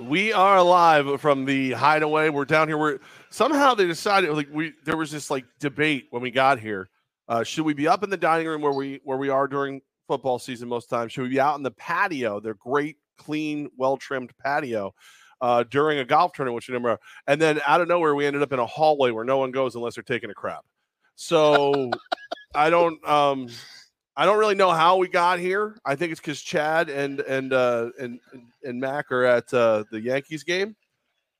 We are live from the hideaway. We're down here. We're somehow they decided like we there was this like debate when we got here. Uh, should we be up in the dining room where we where we are during football season most times? Should we be out in the patio, their great, clean, well trimmed patio, uh, during a golf tournament, which we never. And then out of nowhere, we ended up in a hallway where no one goes unless they're taking a crap. So I don't. um I don't really know how we got here. I think it's because Chad and and uh, and and Mac are at uh, the Yankees game,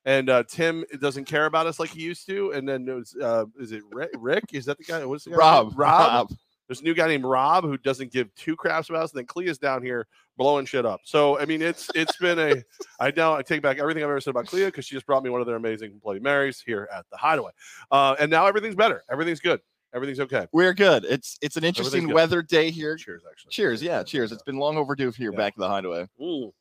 and uh, Tim doesn't care about us like he used to. And then it was uh, is it Rick? Rick? Is that the guy? What's the guy? Rob. Rob. Rob. There's a new guy named Rob who doesn't give two craps about us. And then Clea's down here blowing shit up. So I mean, it's it's been a. I now I take back everything I've ever said about Clea because she just brought me one of their amazing Bloody Marys here at the Hideaway, uh, and now everything's better. Everything's good. Everything's okay. We're good. It's it's an interesting weather day here. Cheers, actually. Cheers, yeah, cheers. It's been long overdue here Yeah. back in the hideaway. Mm.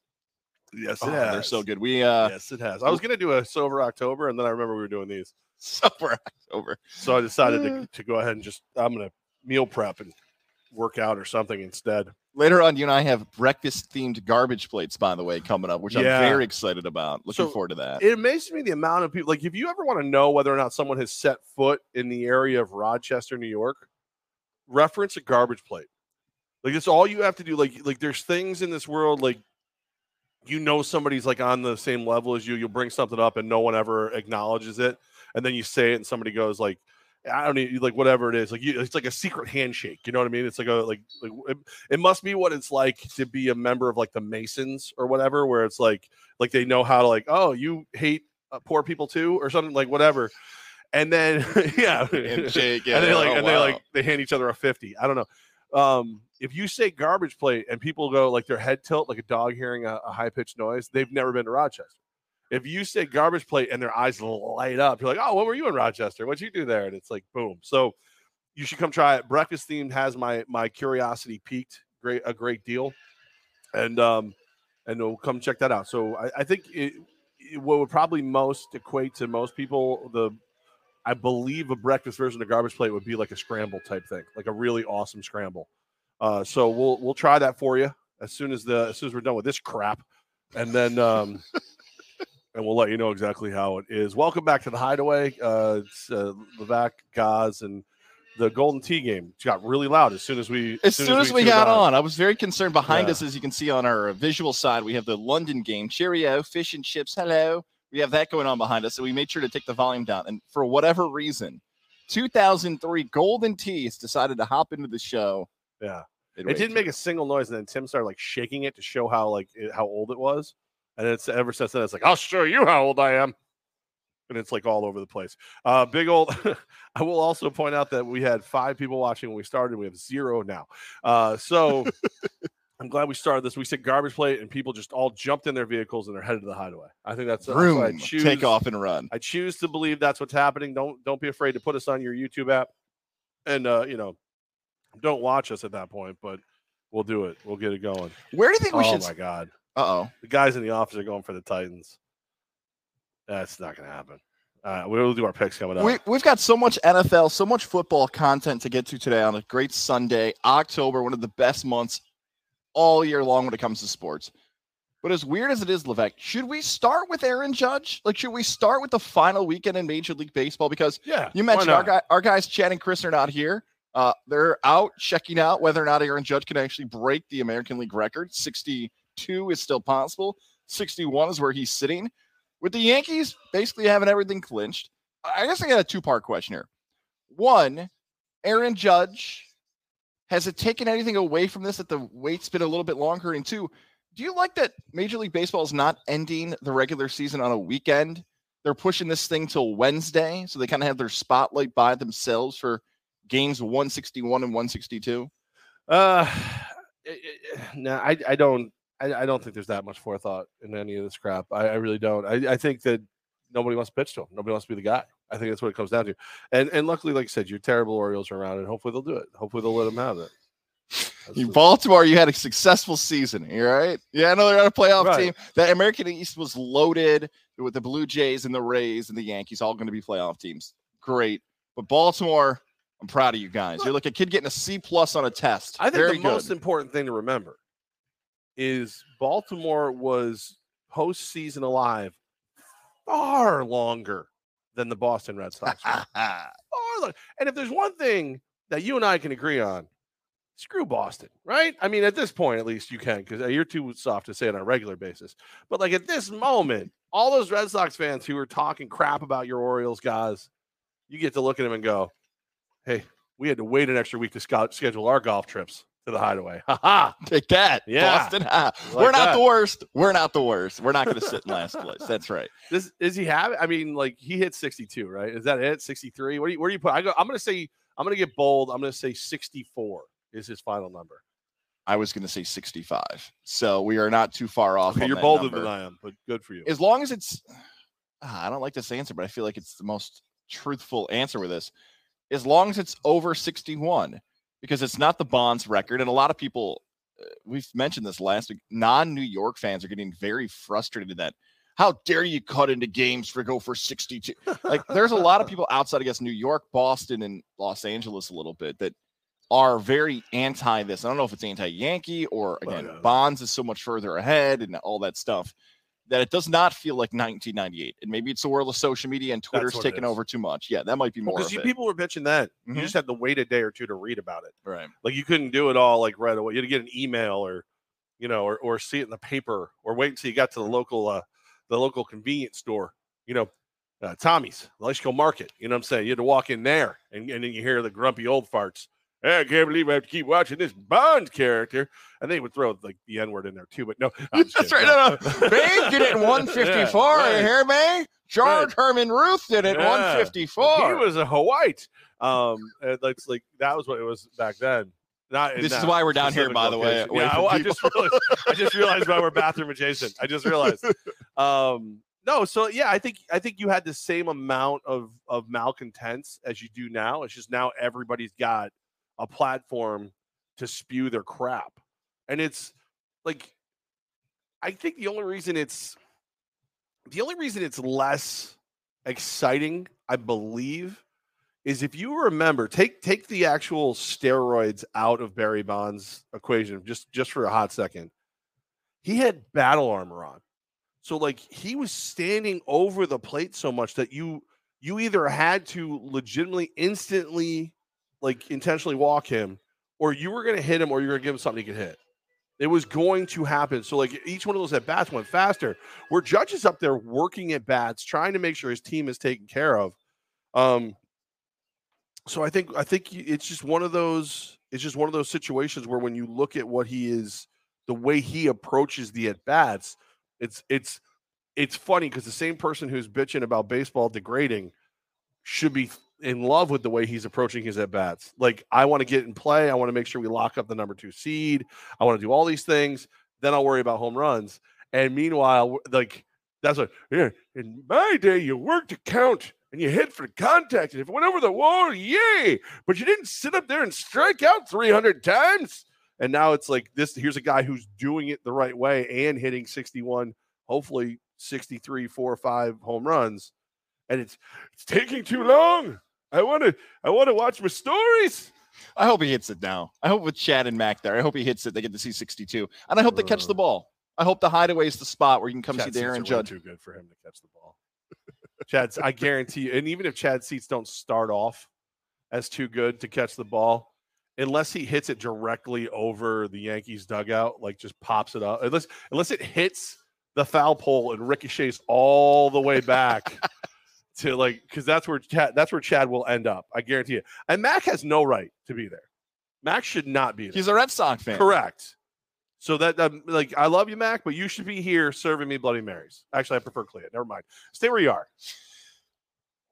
Yes, it Oh, has. they're so good. We uh yes, it has. I was gonna do a sober October, and then I remember we were doing these, sober over. so I decided Uh. to, to go ahead and just I'm gonna meal prep and work out or something instead. Later on, you and I have breakfast themed garbage plates, by the way, coming up, which Yeah. I'm very excited about. Looking So, forward to that. It amazes me the amount of people. Like, if you ever want to know whether or not someone has set foot in the area of Rochester, New York, reference a garbage plate. Like, it's all you have to do. Like, like there's things in this world like. You know somebody's like on the same level as you. You'll bring something up and no one ever acknowledges it, and then you say it and somebody goes like, I don't need like whatever it is. Like you, it's like a secret handshake. You know what I mean? It's like a like like it, it must be what it's like to be a member of like the Masons or whatever, where it's like like they know how to like oh you hate uh, poor people too or something like whatever, and then yeah, Handshake, yeah. and they like oh, and they like they hand each other a fifty. I don't know. Um, if you say garbage plate and people go like their head tilt like a dog hearing a, a high pitched noise, they've never been to Rochester. If you say garbage plate and their eyes light up, you're like, oh, what were you in Rochester? What'd you do there? And it's like, boom. So you should come try it. Breakfast themed has my my curiosity peaked great a great deal, and um, and we'll come check that out. So I, I think it, it- what would probably most equate to most people the I believe a breakfast version of garbage plate would be like a scramble type thing, like a really awesome scramble. Uh, so we'll we'll try that for you as soon as the as soon as we're done with this crap, and then um, and we'll let you know exactly how it is. Welcome back to the Hideaway. Uh, it's uh, Levack, Goz, and the Golden Tee game. It got really loud as soon as we As soon as we tuned got on, I was very concerned. Behind Yeah. us, as you can see on our visual side, we have the London game. Cheerio, fish and chips. Hello. We have that going on behind us, so we made sure to take the volume down. And for whatever reason, 2003 Golden Tees decided to hop into the show. Yeah. midway It didn't make a single noise, and then Tim started like shaking it to show how like it, how old it was, and it's ever since then it's like I'll show you how old I am, and it's like all over the place. Uh, big old. I will also point out that we had five people watching when we started. We have zero now. Uh, so I'm glad we started this. We said garbage plate, and people just all jumped in their vehicles and they're headed to the hideaway. I think that's, that's I choose. take off and run. I choose to believe that's what's happening. Don't don't be afraid to put us on your YouTube app, and uh, you know, don't watch us at that point, but we'll do it. We'll get it going. Where do you think we oh should? Oh my god, Uh oh. the guys in the office are going for the Titans. That's not going to happen. Uh, we'll do our picks coming up. We, we've got so much NFL, so much football content to get to today on a great Sunday, October, one of the best months all year long when it comes to sports. But as weird as it is, Levack, should we start with Aaron Judge? Like, should we start with the final weekend in Major League Baseball? Because yeah, you mentioned our guy, our guys, Chad and Chris, are not here. Uh, they're out checking out whether or not Aaron Judge can actually break the American League record. 62 is still possible. 61 is where he's sitting. With the Yankees basically having everything clinched, I guess I got a two part question here. One, Aaron Judge, has it taken anything away from this that the wait's been a little bit longer? And two, do you like that Major League Baseball is not ending the regular season on a weekend? They're pushing this thing till Wednesday, so they kind of have their spotlight by themselves for games 161 and 162. Uh, no, I, I don't. I, I don't think there's that much forethought in any of this crap. I, I really don't. I, I think that nobody wants to pitch to him. Nobody wants to be the guy. I think that's what it comes down to. And and luckily, like I said, your terrible Orioles are around, and hopefully they'll do it. Hopefully they'll let him have it. In Baltimore, you had a successful season. Right? Yeah, I know they're not a playoff Right. team. The American East was loaded with the Blue Jays and the Rays and the Yankees, all going to be playoff teams. Great, but Baltimore, I'm proud of you guys. You're like a kid getting a C plus on a test. I think Very the good. most important thing to remember is Baltimore was postseason alive far longer than the Boston Red Sox. far long- And if there's one thing that you and I can agree on, screw Boston, right? I mean, at this point, at least you can, because uh, you're too soft to say it on a regular basis. But like at this moment, all those Red Sox fans who are talking crap about your Orioles guys, you get to look at them and go, "Hey, we had to wait an extra week to scout, schedule our golf trips to the Hideaway." Ha ha! Take that, Yeah. Boston. Like We're not that. the worst. We're not the worst. We're not going to sit in last place. That's right. This is he have? I mean, like he hit 62, right? Is that it? 63? What do you where do you put? I go. I'm gonna say. I'm gonna get bold. I'm gonna say 64 is his final number. I was going to say 65. So we are not too far off. Okay, you're bolder number. than I am, but good for you. As long as it's, ah, I don't like this answer, but I feel like it's the most truthful answer with this. As long as it's over 61, because it's not the Bonds record. And a lot of people, uh, we've mentioned this last week, non New York fans are getting very frustrated that. How dare you cut into games for go for 62? Like, there's a lot of people outside, I guess, New York, Boston, and Los Angeles a little bit that are very anti this. I don't know if it's anti Yankee or Well, again, yeah. Bonds is so much further ahead and all that stuff that it does not feel like 1998. And maybe it's the world of social media and Twitter's what it taking is. over too much. Yeah, that might be more because it. people were bitching that Mhm. you just had to wait a day or two to read about it. right. Like you couldn't do it all like right away. You had to get an email or, you know, or, or see it in the paper or wait until you got to the local uh the local convenience store. You know, uh, Tommy's, Electrical Market. You know what I'm saying? You had to walk in there and, and then you hear the grumpy old farts. "Hey, I can't believe I have to keep watching this Bond character. And they would throw like the N word in there too, but no, That's right. No, no. Babe did it in 154. Yeah, You hear me? George Herman Ruth did it Yeah. 154. He was a Hawaii. Um, that's like that was what it was back then. Not This is why we're down here, by the way, Yeah, I, I just realized, I just realized why we're bathroom adjacent. I just realized. Um, no, so yeah, I think I think you had the same amount of of malcontents as you do now. It's just now everybody's got a platform to spew their crap, and it's like I think the only reason it's the only reason it's less exciting, I believe, is if you remember, take take the actual steroids out of Barry Bonds equation just just for a hot second. He had battle armor on. So like he was standing over the plate so much that you you either had to legitimately instantly like intentionally walk him or you were going to hit him or you're going to give him something he could hit. It was going to happen. So like each one of those at bats went faster. Where Judge is up there working at bats, trying to make sure his team is taken care of. Um, so I think I think it's just one of those. It's just one of those situations where when you look at what he is, the way he approaches the at bats, it's it's it's funny because the same person who's bitching about baseball degrading should be in love with the way he's approaching his at bats. Like I want to get in play. I want to make sure we lock up the number two seed. I want to do all these things. Then I'll worry about home runs. And meanwhile, like that's what yeah. In my day, you worked to count and you hit for contact. And if it went over the wall, yay! But you didn't sit up there and strike out 300 times. And now it's like this. Here's a guy who's doing it the right way and hitting 61, hopefully 63, four or five home runs. And it's it's taking too long. I want to I want to watch my stories. I hope he hits it now. I hope with Chad and Mac there, I hope he hits it. They get to see 62. And I hope they catch the ball. I hope the hideaway is the spot where you can come see Chad the Aaron Judge. Too good for him to catch the ball. Chad's, I guarantee you, and even if Chad Seats don't start off as too good to catch the ball, unless he hits it directly over the Yankees dugout, like just pops it up, unless unless it hits the foul pole and ricochets all the way back to like because that's where Chad that's where Chad will end up. I guarantee you. And Mac has no right to be there. Mac should not be there. He's a Red Sox fan. Correct. So that, um, like, I love you, Mac, but you should be here serving me Bloody Marys. Actually, I prefer Clea. Never mind. Stay where you are.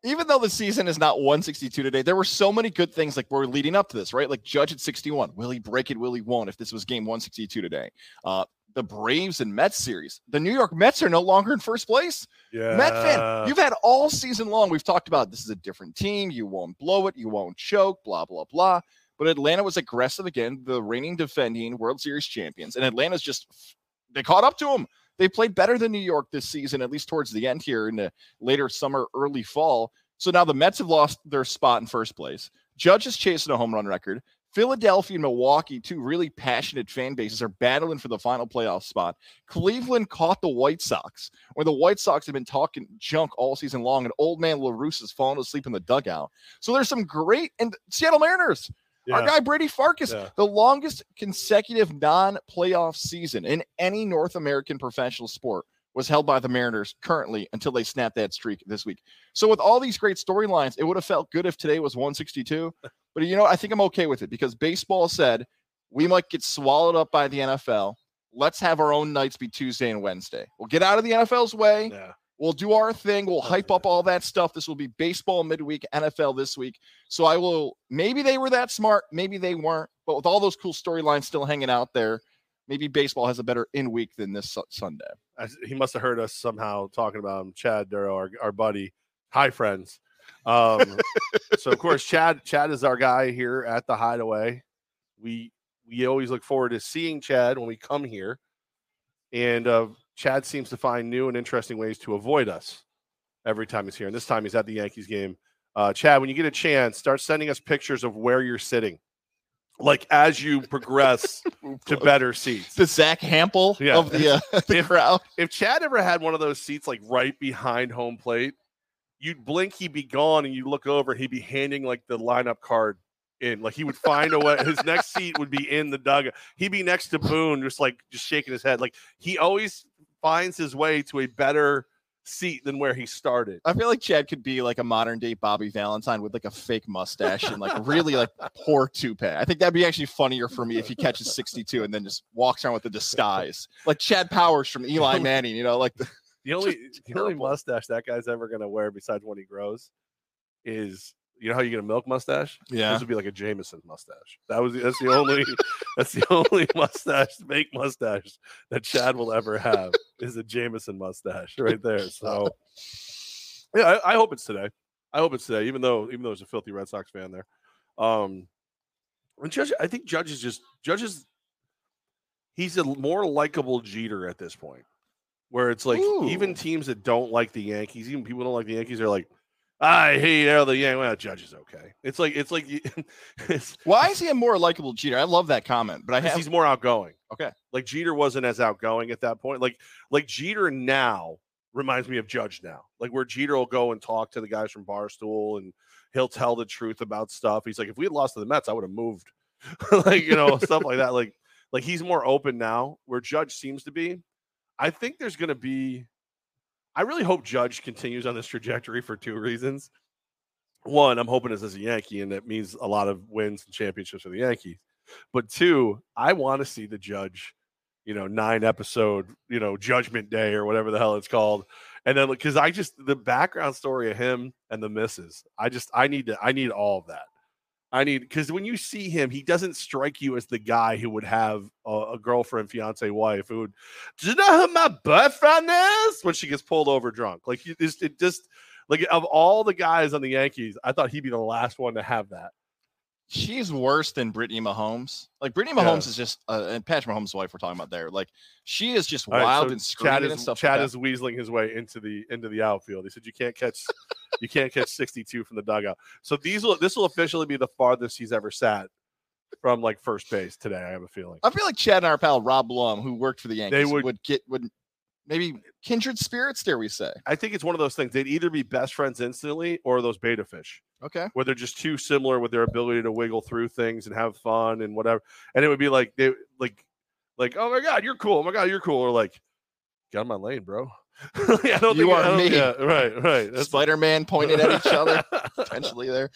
even though the season is not 162 today, there were so many good things like we're leading up to this, right? Like Judge at 61. Will he break it? Will he won't? If this was game 162 today. Uh, the Braves and Mets series. The New York Mets are no longer in first place. Yeah. Met fan, you've had all season long. We've talked about this is a different team. You won't blow it. You won't choke. Blah blah blah. But Atlanta was aggressive again, the reigning defending World Series champions, and Atlanta's just they caught up to them. They played better than New York this season, at least towards the end here in the later summer, early fall. So now the Mets have lost their spot in first place. Judge is chasing a home run record. Philadelphia and Milwaukee, two really passionate fan bases, are battling for the final playoff spot. Cleveland caught the White Sox, where the White Sox have been talking junk all season long, and old man La Russa has fallen asleep in the dugout. So there's some great and Seattle Mariners. Our guy Brady Farkas, Yeah. the longest consecutive non-playoff season in any North American professional sport was held by the Mariners currently until they snapped that streak this week. So with all these great storylines, it would have felt good if today was 162. But you know, I think I'm okay with it because baseball said we might get swallowed up by the NFL. Let's have our own nights be Tuesday and Wednesday. We'll get out of the NFL's way. Yeah. We'll do our thing. We'll hype up all that stuff. This will be baseball midweek, NFL this week. So I will. Maybe they were that smart. Maybe they weren't. But with all those cool storylines still hanging out there, maybe baseball has a better in week than this Su- Sunday. I, he must have heard us somehow talking about him. Chad Duro, our, our buddy. Hi, friends. Um, so of course, Chad Chad is our guy here at the Hideaway. We we always look forward to seeing Chad when we come here, and uh, Chad seems to find new and interesting ways to avoid us every time he's here. And this time he's at the Yankees game. Uh, Chad, when you get a chance, start sending us pictures of where you're sitting, like as you progress to better seats. The Zack Hample Yeah. of the, uh, the If- crowd. if Chad ever had one of those seats like right behind home plate, you'd blink, he'd be gone, and you'd look over, he'd be handing like the lineup card in. Like he would find a way. His next seat would be in the dugout. He'd be next to Boone, just like just shaking his head. Like he always finds his way to a better seat than where he started. I feel like Chad could be like a modern day Bobby Valentine with like a fake mustache and like really like poor toupee. I think that'd be actually funnier for me if he catches 62 and then just walks around with a disguise. Like Chad Powers from Eli Manning, you know, like the, The only the only mustache that guy's ever gonna wear besides when he grows is you know how you get a milk mustache? Yeah. This would be like a Jameson mustache. That was that's the only that's the only mustache, fake mustache that Chad will ever have is a Jameson mustache right there. So yeah, I, I hope it's today. I hope it's today, even though even though there's a filthy Red Sox fan there. Um and Judge, I think Judge is just Judge is he's a more likable Jeter at this point. Where it's like even teams that don't like the Yankees, even people don't like the Yankees, are like, I hate you know, the Yankees. Well, Judge is okay. It's like it's like it's why is he a more likable Jeter? I love that comment, but I have he's more outgoing. Okay. Like Jeter wasn't as outgoing at that point. Like like Jeter now reminds me of Judge now. Like where Jeter will go and talk to the guys from Barstool and he'll tell the truth about stuff. He's like, if we had lost to the Mets, I would have moved. like, you know, stuff like that. Like like he's more open now, where Judge seems to be. I think there's gonna be I really hope Judge continues on this trajectory for two reasons. One, I'm hoping it's as a Yankee, and that means a lot of wins and championships for the Yankees. But two, I want to see the Judge, you know, nine episode, you know, Judgment Day or whatever the hell it's called, and then because I just the background story of him and the misses, I just I need to I need all of that. I need because when you see him, he doesn't strike you as the guy who would have a, a girlfriend, fiance, wife who would. Do you know who my boyfriend is? When she gets pulled over drunk, like you it just like of all the guys on the Yankees, I thought he'd be the last one to have that. She's worse than Brittany Mahomes. Like Brittany Yeah. Mahomes is just uh, and Patrick Mahomes' wife we're talking about there. Like she is just All right, wild so and screaming Chad is and stuff. Chad like is weaseling his way into the into the outfield. He said you can't catch you can't catch 62 from the dugout. So these will this will officially be the farthest he's ever sat from like first base today. I have a feeling. I feel like Chad and our pal Rob Blum, who worked for the Yankees, would- would, get would maybe kindred spirits. Dare we say? I think it's one of those things. They'd either be best friends instantly or those betta fish. Okay. where they're just too similar with their ability to wiggle through things and have fun and whatever. And it would be like they like like oh my god you're cool oh my god you're cool or like get on my lane bro. I don't You think- are me. Yeah, right, right. Spider Man pointed at each other potentially there.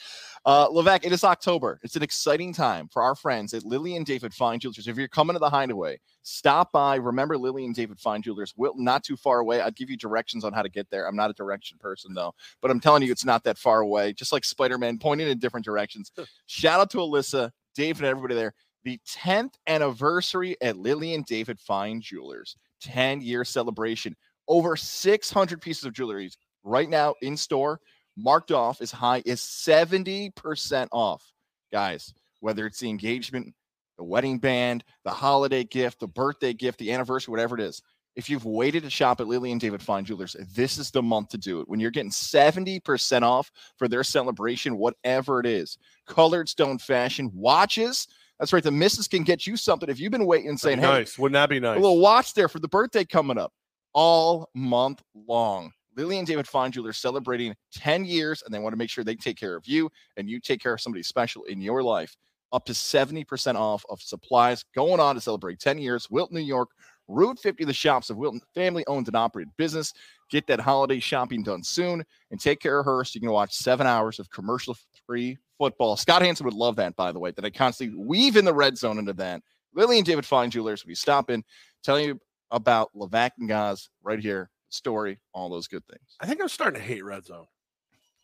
Uh, Levac, it is October. It's an exciting time for our friends at Lily and David Fine Jewelers. If you're coming to the Hideaway, stop by. Remember Lily and David Fine Jewelers. Will not too far away. I'd give you directions on how to get there. I'm not a direction person though, but I'm telling you, it's not that far away. Just like Spider Man pointing in different directions. Shout out to Alyssa, David, and everybody there. The 10th anniversary at Lily and David Fine Jewelers. 10 year celebration. Over 600 pieces of jewelry right now in store, marked off as high as 70% off. Guys, whether it's the engagement, the wedding band, the holiday gift, the birthday gift, the anniversary, whatever it is, If you've waited to shop at Lily and David Fine Jewelers, this is the month to do it. When you're getting 70% off for their celebration, whatever it is, colored stone fashion, watches. That's right. The missus can get you something if you've been waiting and saying, hey, nice. Wouldn't that be nice?" a little watch there for the birthday coming up all month long. Lily and David Fine Jewelers celebrating 10 years, and they want to make sure they take care of you and you take care of somebody special in your life. Up to 70% off of supplies going on to celebrate 10 years. Wilton, New York, Route 50, the shops of Wilton, family owned and operated business. Get that holiday shopping done soon and take care of her so you can watch seven hours of commercial free football. Scott Hansen would love that, by the way, that I constantly weave in the red zone into that. Lily and David Fine Jewelers, we stop in, tell you about Levack and Goz right here, story, all those good things. I think I'm starting to hate red zone.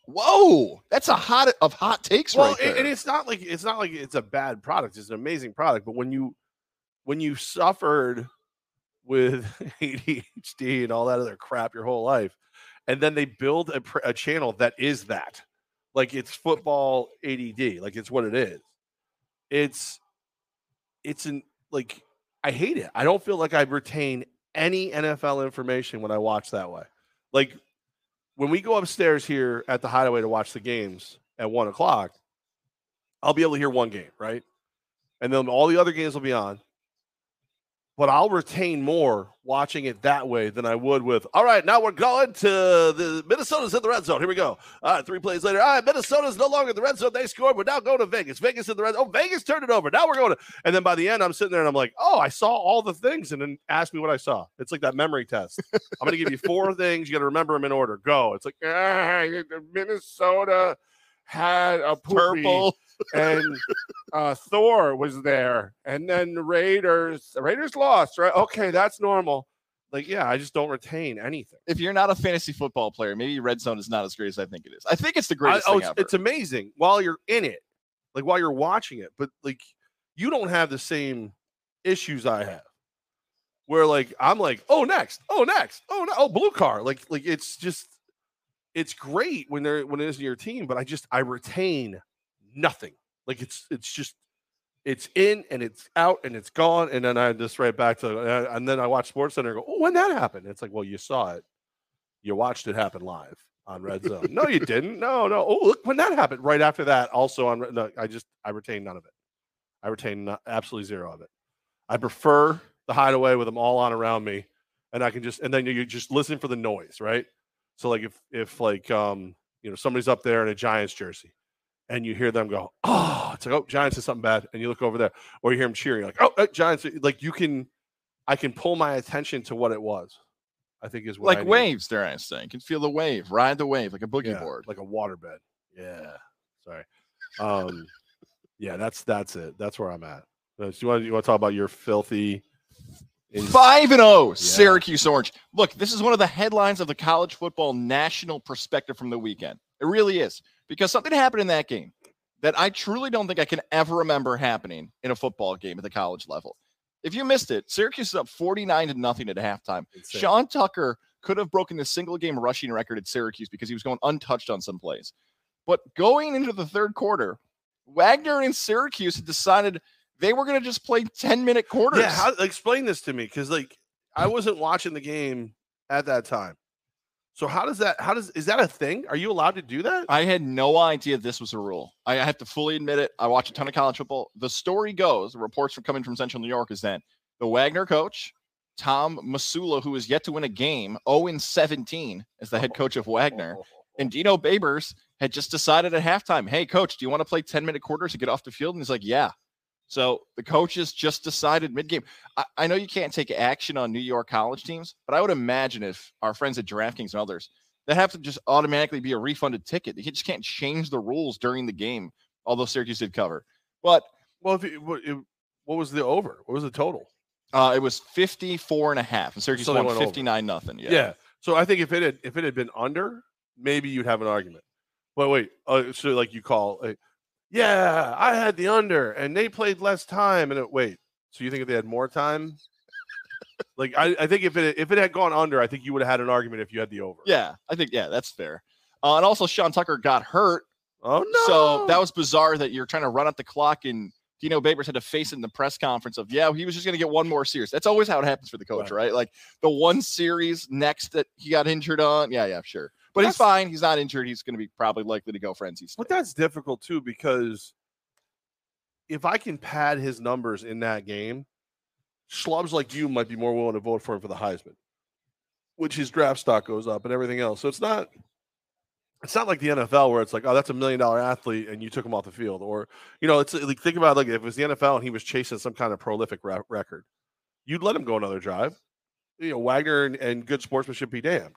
Whoa, that's a hot of hot takes well, right and- there. and it's not like it's not like it's a bad product. It's an amazing product. But when you when you suffered with ADHD and all that other crap your whole life, and then they build a, a channel that is that, like it's football ADD, like it's what it is. It's it's an like I hate it. I don't feel like I retain any NFL information when I watch that way. Like when we go upstairs here at the Hideaway to watch the games at one o'clock, I'll be able to hear one game, right? And then all the other games will be on. But I'll retain more watching it that way than I would with, all right, now we're going to the Minnesota's in the red zone. Here we go. All right, three plays later. All right, Minnesota's no longer in the red zone. They scored. We're now going to Vegas. Vegas in the red Oh, Vegas turned it over. Now we're going to. And then by the end, I'm sitting there and I'm like, oh, I saw all the things. And then ask me what I saw. It's like that memory test. I'm going to give you four things. You got to remember them in order. Go. It's like, ah, Minnesota had a poopy Purple. and uh, Thor was there, and then the Raiders. The Raiders lost, right? Okay, that's normal. Like, yeah, I just don't retain anything. If you're not a fantasy football player, maybe red zone is not as great as I think it is. I think it's the I- greatest oh, it's, it's amazing while you're in it, like while you're watching it. But like, you don't have the same issues I have. Where like I'm like, oh next, oh next, oh no, oh blue car. Like like it's just, it's great when they're when it is your team, but I just I retain nothing. Like it's it's just it's in and it's out and it's gone and then I just right back to uh, and then I watch Sports Center go, oh when that happened? It's like, well, you saw it, you watched it happen live on Red Zone. no, you didn't. No, no. Oh, look when that happened. Right after that, also on. No, I just I retain none of it. I retain no, absolutely zero of it. I prefer the hideaway with them all on around me, and I can just and then you just listen for the noise, right? So like if if like um you know somebody's up there in a Giants jersey, and you hear them go, oh, it's like oh Giants did something bad, and you look over there, or you hear them cheering, like oh uh, Giants, like you can, I can pull my attention to what it was. I think is what I like need. waves, dare I say. You can feel the wave, ride the wave like a boogie Yeah, board. like a waterbed. Yeah. Sorry. Um, yeah, that's that's it. That's where I'm at. So you want you want to talk about your filthy? Five and zero, Yeah. Syracuse Orange. Look, this is one of the headlines of the college football national perspective from the weekend. It really is because something happened in that game that I truly don't think I can ever remember happening in a football game at the college level. If you missed it, Syracuse is up 49 to nothing at halftime. Insane. Sean Tucker could have broken the single game rushing record at Syracuse because he was going untouched on some plays. But going into the third quarter, Wagner and Syracuse had decided they were going to just play 10 minute quarters. Yeah, how, explain this to me because like I wasn't watching the game at that time. So how does that? How does is that a thing? Are you allowed to do that? I had no idea this was a rule. I have to fully admit it. I watch a ton of college football. The story goes, the reports from coming from Central New York is that the Wagner coach, Tom Masella, who is yet to win a game, 0 17 as the head coach of Wagner, and Dino Babers had just decided at halftime, hey, coach, do you want to play 10 minute quarters to get off the field? And he's like, yeah. So the coaches just decided mid game. I, I know you can't take action on New York college teams, but I would imagine if our friends at DraftKings and others, that have to just automatically be a refunded ticket. You just can't change the rules during the game, although Syracuse did cover. But Well, if it, what, it, what was the over? What was the total? uh, it was 54 and a half, and Syracuse So won went over. 59 nothing. Yeah. Yeah. So I think if it had if it had been under, maybe you'd have an argument. But wait, uh, so like you call, uh, yeah, I had the under, and they played less time. And it, wait, so you think if they had more time? like I, I think if it if it had gone under, I think you would have had an argument if you had the over. Yeah, I think, yeah, that's fair. Uh, and also, Sean Tucker got hurt Oh no. So that was bizarre that you're trying to run up the clock in Dino Babers had to face it in the press conference of, yeah, he was just going to get one more series. That's always how it happens for the coach, right? Right. Like the one series next that he got injured on. Yeah, yeah, sure. But he's fine. He's not injured. He's going to be probably likely to go for NC State. But that's difficult too because if I can pad his numbers in that game, schlubs like you might be more willing to vote for him for the Heisman, which his draft stock goes up and everything else. So it's not it's not like the NFL where it's like, oh, that's a million dollar athlete and you took him off the field. Or, you know, it's like think about like if it was the NFL and he was chasing some kind of prolific re- record, you'd let him go another drive. You know, Wagner and, and good sportsmanship be damned.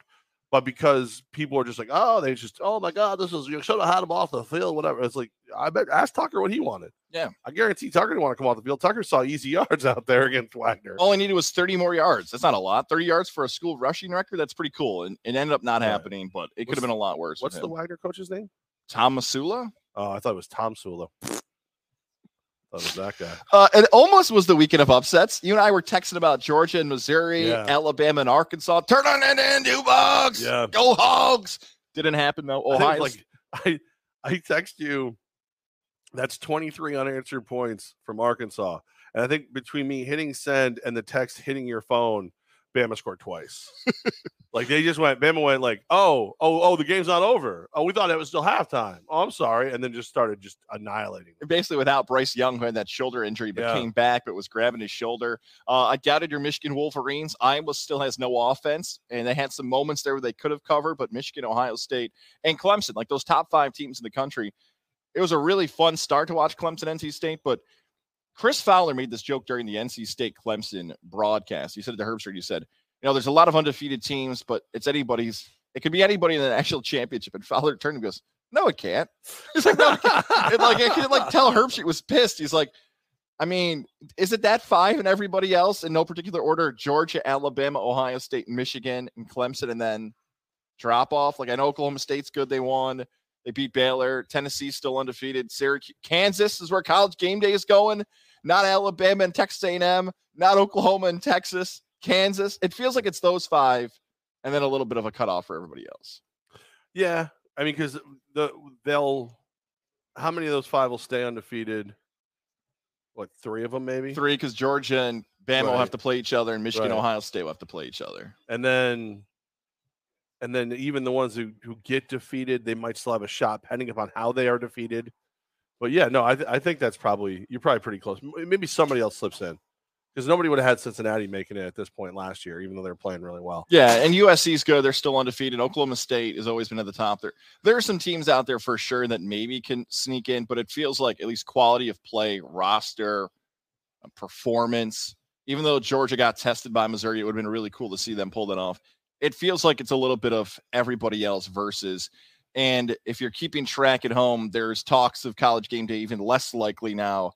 But because people are just like, oh, they just, oh my God, this is you should have had him off the field, whatever. It's like, I bet ask Tucker what he wanted. Yeah. I guarantee Tucker didn't want to come off the field. Tucker saw easy yards out there against Wagner. All I needed was 30 more yards. That's not a lot. 30 yards for a school rushing record. That's pretty cool. And it ended up not Right. happening, but it could have been a lot worse. What's the. Wagner coach's name? Tom Masella? Oh, I thought it was Tom Sula. That was that guy. Uh, it almost was the weekend of upsets. You and I were texting about Georgia and Missouri, Yeah. Alabama and Arkansas. Turn on it in, you bugs. Yeah. Go hogs. Didn't happen though. I Ohio. like I I text you that's 23 unanswered points from Arkansas. And I think between me hitting send and the text hitting your phone, Bama scored twice. like they just went, Bama went like, oh, oh, oh, the game's not over. Oh, we thought it was still halftime. Oh, I'm sorry. And then just started just annihilating. them. basically without Bryce Young, who had that shoulder injury, but Yeah. came back, but was grabbing his shoulder. Uh, I doubted your Michigan Wolverines. Iowa still has no offense, and they had some moments there where they could have covered, but Michigan, Ohio State, and Clemson, like those top five teams in the country, it was a really fun start to watch Clemson, NC State. But Chris Fowler made this joke during the NC State Clemson broadcast. He said to Herbstreit, he said, you know, there's a lot of undefeated teams, but it's anybody's. It could be anybody in the national championship. And Fowler turned and goes, "No, it can't." He's like, "No, it can't." like I could like tell Herbstreit was pissed. He's like, I mean, is it that five and everybody else in no particular order? Georgia, Alabama, Ohio State, Michigan, and Clemson, and then drop off. Like I know Oklahoma State's good. They won. They beat Baylor. Tennessee's still undefeated. Syracuse, Kansas is where college game day is going. Not Alabama and Texas A&M. Not Oklahoma and Texas. Kansas. It feels like it's those five, and then a little bit of a cutoff for everybody else. Yeah. I mean, because the they'll how many of those five will stay undefeated? What, three of them maybe? Three, because Georgia and Bama will have to play each other, and Michigan, Right. Ohio State will have to play each other. and then and then even the ones who, who get defeated they might still have a shot depending upon how they are defeated but yeah no i, th- I think that's probably you're probably pretty close maybe somebody else slips in because nobody would have had cincinnati making it at this point last year even though they're playing really well Yeah, and USC's good. They're still undefeated. Oklahoma State has always been at the top. There, there are some teams out there for sure that maybe can sneak in, but it feels like at least quality of play, roster, uh, performance. Even though Georgia got tested by Missouri, it would have been really cool to see them pull that off. It feels like it's a little bit of everybody else versus. And if you're keeping track at home, there's talks of college game day even less likely now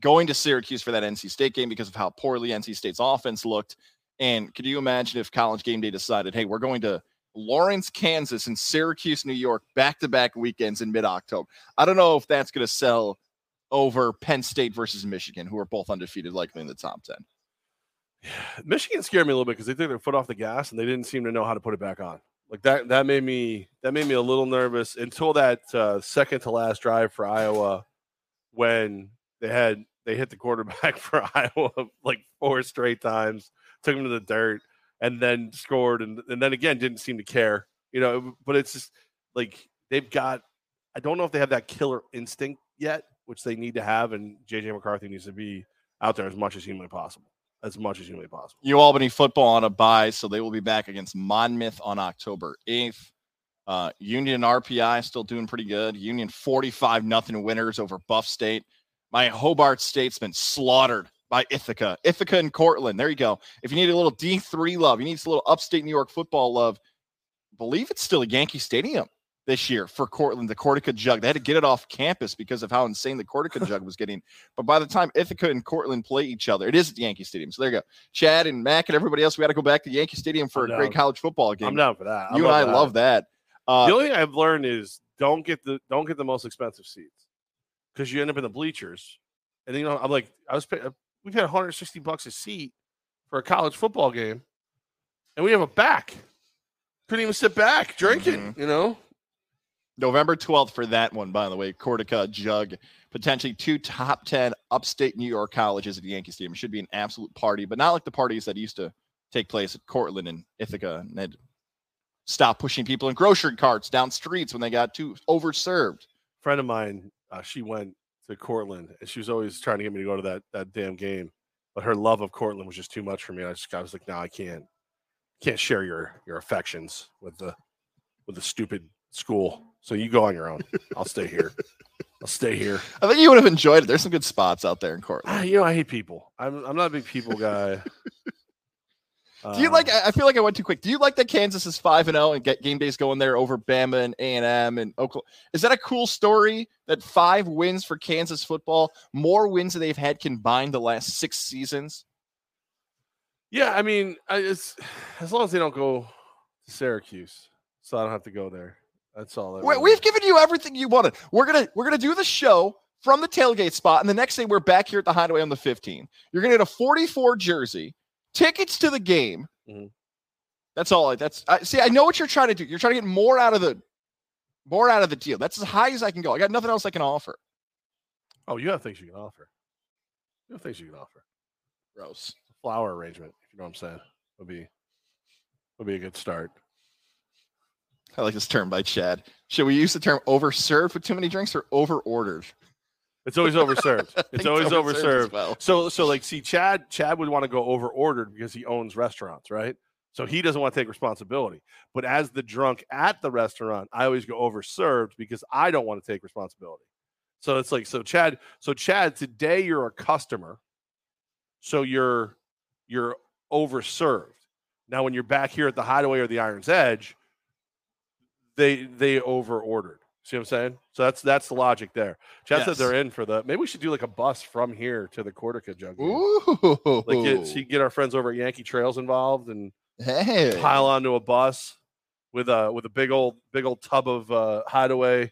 going to Syracuse for that NC State game because of how poorly NC State's offense looked. And could you imagine if College Game Day decided, hey, we're going to Lawrence, Kansas, and Syracuse, New York, back to back weekends in mid October? I don't know if that's going to sell over Penn State versus Michigan, who are both undefeated, likely in the top 10. michigan scared me a little bit because they took their foot off the gas and they didn't seem to know how to put it back on like that that made me that made me a little nervous until that uh, second to last drive for iowa when they had they hit the quarterback for iowa like four straight times took him to the dirt and then scored and, and then again didn't seem to care you know but it's just like they've got i don't know if they have that killer instinct yet which they need to have and jj mccarthy needs to be out there as much as humanly possible as much as humanly possible U Albany football on a bye, so they will be back against Monmouth on October 8th. Uh, Union RPI still doing pretty good. Union 45 nothing winners over Buff State. My Hobart State's been slaughtered by Ithaca. Ithaca and Cortland. There you go. If you need a little D3 love, you need a little upstate New York football love, believe it's still a Yankee Stadium this year for Cortland, the Cortaca Jug. They had to get it off campus because of how insane the Cortaca Jug was getting. But by the time Ithaca and Cortland play each other, it is at the Yankee Stadium. So there you go. Chad and Mac and everybody else, we got to go back to Yankee Stadium for I'm a great college football game. I'm down for that. you and I love that. Uh, the only thing I've learned is don't get the don't get the most expensive seats because you end up in the bleachers. And you know, I'm like, I was we paid 160 bucks a seat for a college football game, and we have a back. Couldn't even sit back drinking. Mm-hmm. You know, November 12th for that one, by the way. Cortaca Jug, potentially two top 10 upstate New York colleges at the Yankee Stadium. It should be an absolute party, but not like the parties that used to take place at Cortland and Ithaca. And they'd stop pushing people in grocery carts down streets when they got too overserved. friend of mine, uh, she went to Cortland and she was always trying to get me to go to that that damn game. But her love of Cortland was just too much for me. I just I was like, no, I can't can't share your your affections with the with the stupid school. So you go on your own. I'll stay here. I'll stay here. I think you would have enjoyed it. There's some good spots out there in Ah, Cortland. you know, I hate people. I'm I'm not a big people guy. Do you like? Um, I I feel like I went too quick. Do you like that Kansas is five and zero and get game days going there over Bama and A and M and Oklahoma? Is that a cool story? That five wins for Kansas football, more wins than they've had combined the last six seasons. Yeah, I mean, I, it's as long as they don't go to Syracuse, so I don't have to go there. That's all. that We, really- we've given you everything you wanted. We're gonna we're gonna do the show from the tailgate spot, and the next day we're back here at the Hideaway on the 15. You're gonna get a 44 jersey, tickets to the game. Mhm. That's all. I, that's I see. I know what you're trying to do. You're trying to get more out of the more out of the deal. That's as high as I can go. I got nothing else I can offer. Oh, you have things you can offer. You have things you can offer. Gross. Flower arrangement, if you know what I'm saying, would be would be a good start. I like this term by Chad. Should we use the term overserved with too many drinks or overordered? It's always overserved. It's always as overserved. well. So so like see Chad Chad would want to go over ordered because he owns restaurants, right? So he doesn't want to take responsibility. But as the drunk at the restaurant, I always go over served because I don't want to take responsibility. So it's like so Chad, so Chad, today you're a customer. So you're you're overserved. Now when you're back here at the hideaway or the Iron's Edge, they they over ordered. See what I'm saying? So that's that's the logic there. Chad said they're in for the maybe we should do like a bus from here to the Cortaca jug. game. Ooh. Like get, see, get our friends over at Yankee Trails involved and hey. pile onto a bus with a with a big old big old tub of uh, hideaway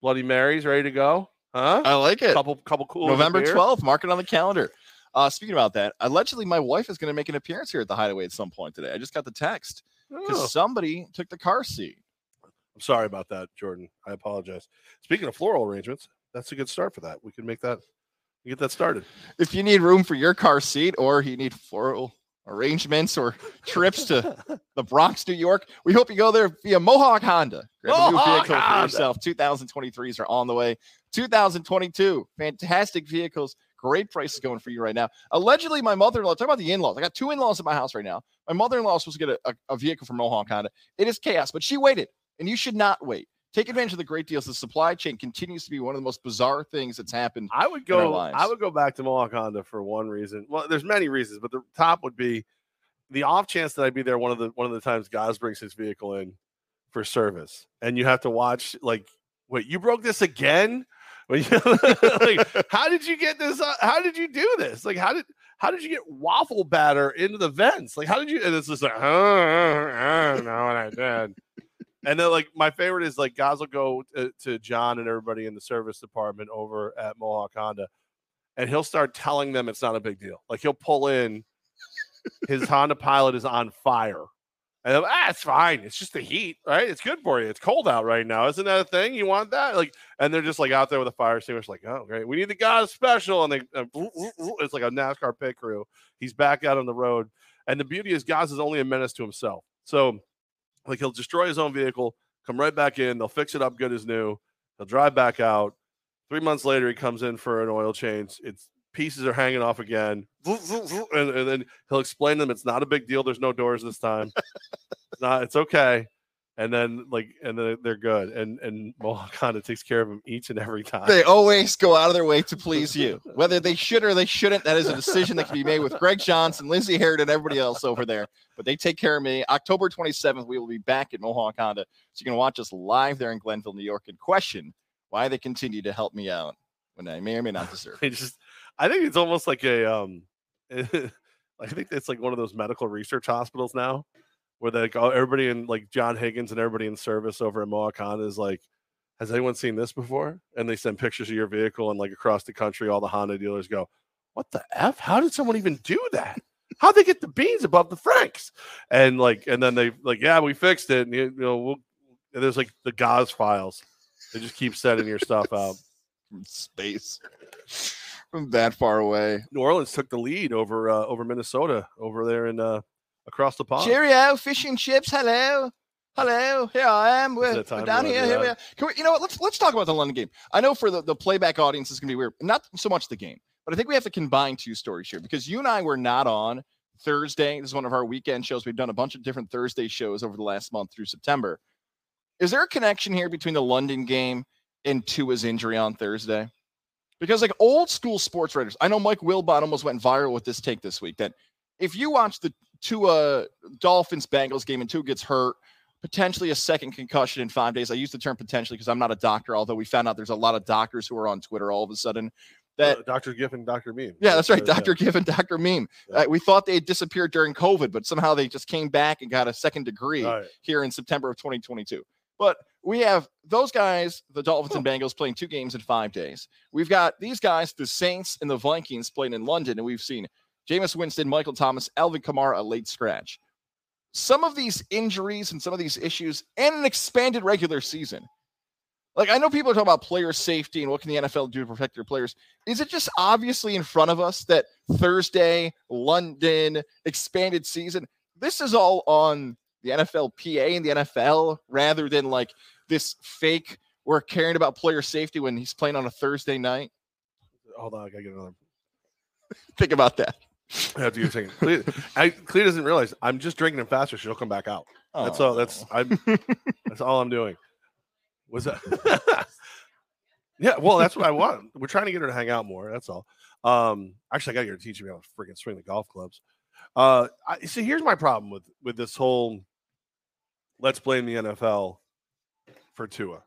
Bloody Marys ready to go. Huh? I like it. couple couple cool November 12th. Mark it on the calendar. Uh, speaking about that, allegedly my wife is going to make an appearance here at the Hideaway at some point today. I just got the text because Oh, somebody took the car seat. I'm sorry about that, Jordan. I apologize. Speaking of floral arrangements, that's a good start for that. We can make that get that started. If you need room for your car seat or you need floral arrangements or trips to the Bronx, New York, we hope you go there via Mohawk Honda. Grab a new Mohawk vehicle for Honda. yourself. 2023s are on the way. 2022, fantastic vehicles. Great prices going for you right now. Allegedly, my mother-in-law. Talk about the in-laws. I got two in-laws at my house right now. My mother-in-law is supposed to get a, a, a vehicle from Mohawk Honda. It is chaos, but she waited, and you should not wait. Take advantage of the great deals. The supply chain continues to be one of the most bizarre things that's happened. I would go. I would go back to Mohawk Honda for one reason. Well, there's many reasons, but the top would be the off chance that I'd be there one of the one of the times Goz brings his vehicle in for service, and you have to watch like, wait, you broke this again? Like, how did you get this? uh, How did you do this? Like, how did how did you get waffle batter into the vents? Like, how did you? And it's just like, I don't know what I did. And then, like, my favorite is like, guys will go to, to John and everybody in the service department over at Mohawk Honda, and he'll start telling them it's not a big deal. Like, he'll pull in, his Honda Pilot is on fire. And I'm, ah, it's fine. It's just the heat, right? It's good for you. It's cold out right now. Isn't that a thing? You want that? Like, and they're just like out there with a fire extinguisher, like, oh, great. We need the guys special. And they, uh, it's like a NASCAR pit crew. He's back out on the road. And the beauty is, Goz is only a menace to himself. So, like, he'll destroy his own vehicle, come right back in. They'll fix it up good as new. He'll drive back out. Three months later, he comes in for an oil change. It's pieces are hanging off again. And, and then he'll explain to them it's not a big deal. There's no doors this time. it's not, it's okay. And then like and then they're good. And and Mohawk Honda takes care of them each and every time. They always go out of their way to please you. Whether they should or they shouldn't, that is a decision that can be made with Greg Johnson, Lindsey Harrod, and everybody else over there. But they take care of me. October 27th, we will be back at Mohawk Honda. So you can watch us live there in Glenville, New York, and question why they continue to help me out when I may or may not deserve. It just I think it's almost like a um I think it's like one of those medical research hospitals now where they go everybody in like John Higgins and everybody in service over at Honda is like, has anyone seen this before? And they send pictures of your vehicle and like across the country, all the Honda dealers go, What the F? How did someone even do that? How'd they get the beans above the Franks? And like, and then they like, yeah, we fixed it. And you, you know, we'll and there's like the Goz files. They just keep sending your stuff out. from space, from that far away. New Orleans took the lead over uh, over Minnesota over there in uh, across the pond. Cheerio, fish and chips. Hello. Hello, here I am. We're, we're down here. do Here we are. Can we, you know what? Let's let's talk about the London game. I know for the, the playback audience is gonna be weird. Not so much the game, but I think we have to combine two stories here because you and I were not on Thursday. This is one of our weekend shows. We've done a bunch of different Thursday shows over the last month through September. Is there a connection here between the London game and Tua's injury on Thursday? Because like old school sports writers, I know Mike Wilbon almost went viral with this take this week that if you watch the Tua Dolphins Bengals game and Tua gets hurt, potentially a second concussion in five days. I use the term potentially because I'm not a doctor, although we found out there's a lot of doctors who are on Twitter all of a sudden that Uh, Dr. Giffen, Dr. Meme. yeah, that's right. Uh, yeah. Dr. Given, Dr. Meme. Yeah. Uh, we thought they had disappeared during COVID, but somehow they just came back and got a second degree right. here in September of 2022. But we have those guys, the Dolphins and Bengals, playing two games in five days. We've got these guys, the Saints and the Vikings, playing in London, and we've seen Jameis Winston, Michael Thomas, Alvin Kamara, a late scratch. Some of these injuries and some of these issues, and an expanded regular season. Like I know people are talking about player safety and what can the NFL do to protect their players. Is it just obviously in front of us that Thursday, London, expanded season? This is all on the NFLPA and the NFL rather than like this fake we're caring about player safety when he's playing on a Thursday night. Hold on, I gotta get another. Think about that. I have to give a second. Clea, I, Clea doesn't realize I'm just drinking it faster. She'll come back out. That's all. That's Oh. I'm. that's all I'm doing. Was that? yeah. Well, that's what I want. We're trying to get her to hang out more. That's all. Um. Actually, I gotta get her to teach me how to freaking swing the golf clubs. Uh. I, see, here's my problem with with this whole. Let's blame the NFL for Tua,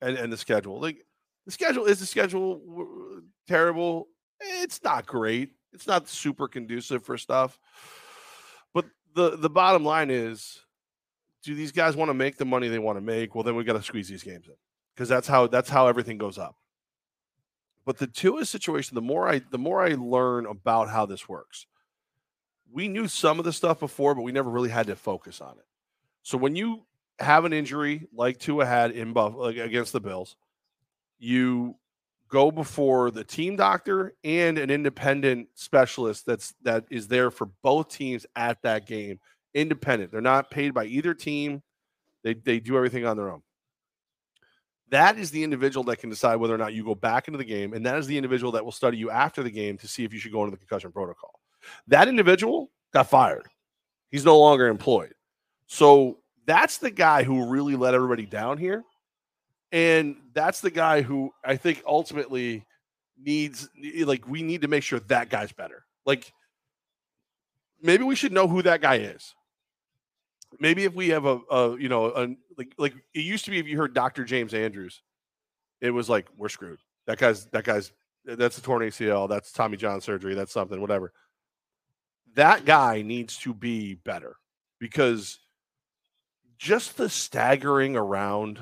and and the schedule. Like the schedule is the schedule w- terrible. It's not great. It's not super conducive for stuff. But the the bottom line is, do these guys want to make the money they want to make? Well, then we got to squeeze these games in because that's how that's how everything goes up. But the Tua situation, the more I the more I learn about how this works, we knew some of the stuff before, but we never really had to focus on it. So when you have an injury like Tua had in Buff like against the Bills, you go before the team doctor and an independent specialist that's that is there for both teams at that game. Independent. They're not paid by either team. They they do everything on their own. That is the individual that can decide whether or not you go back into the game, and that is the individual that will study you after the game to see if you should go into the concussion protocol. That individual got fired. He's no longer employed. So that's the guy who really let everybody down here. And that's the guy who I think ultimately needs like we need to make sure that guy's better. Like maybe we should know who that guy is. Maybe if we have a, a you know, a, like like it used to be if you heard Dr. James Andrews, it was like we're screwed. That guy's that guy's that's a torn ACL, that's Tommy John surgery, that's something, whatever. That guy needs to be better because just the staggering around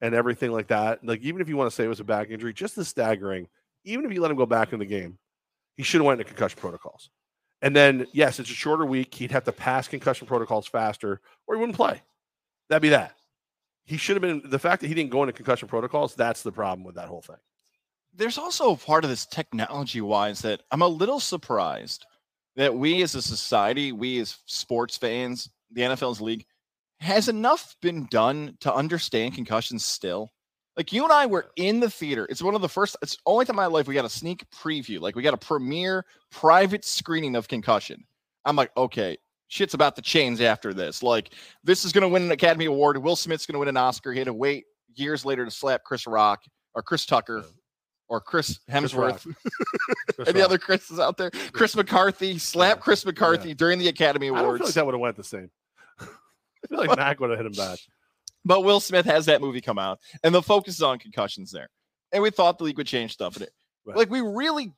and everything like that, like even if you want to say it was a back injury, just the staggering, even if you let him go back in the game, he should have went into concussion protocols. And then, yes, it's a shorter week. He'd have to pass concussion protocols faster, or he wouldn't play. That'd be that. He should have been the fact that he didn't go into concussion protocols. That's the problem with that whole thing. There's also a part of this technology wise that I'm a little surprised that we as a society, we as sports fans, the NFL's league, has enough been done to understand concussions still? Like you and I were in the theater. It's one of the first, it's only time in my life we got a sneak preview. Like we got a premiere private screening of concussion. I'm like, okay, shit's about to change after this. Like this is gonna win an Academy Award. Will Smith's gonna win an Oscar. He had to wait years later to slap Chris Rock or Chris Tucker or Chris Hemsworth. Chris Any Rock. other Chris's out there? Chris McCarthy slap Yeah. Chris McCarthy during the Academy I don't feel Awards. like that would have went the same. I feel like Mac would have hit him back. But Will Smith has that movie come out, and the focus is on concussions there. And we thought the league would change stuff in it. Right. Like we really,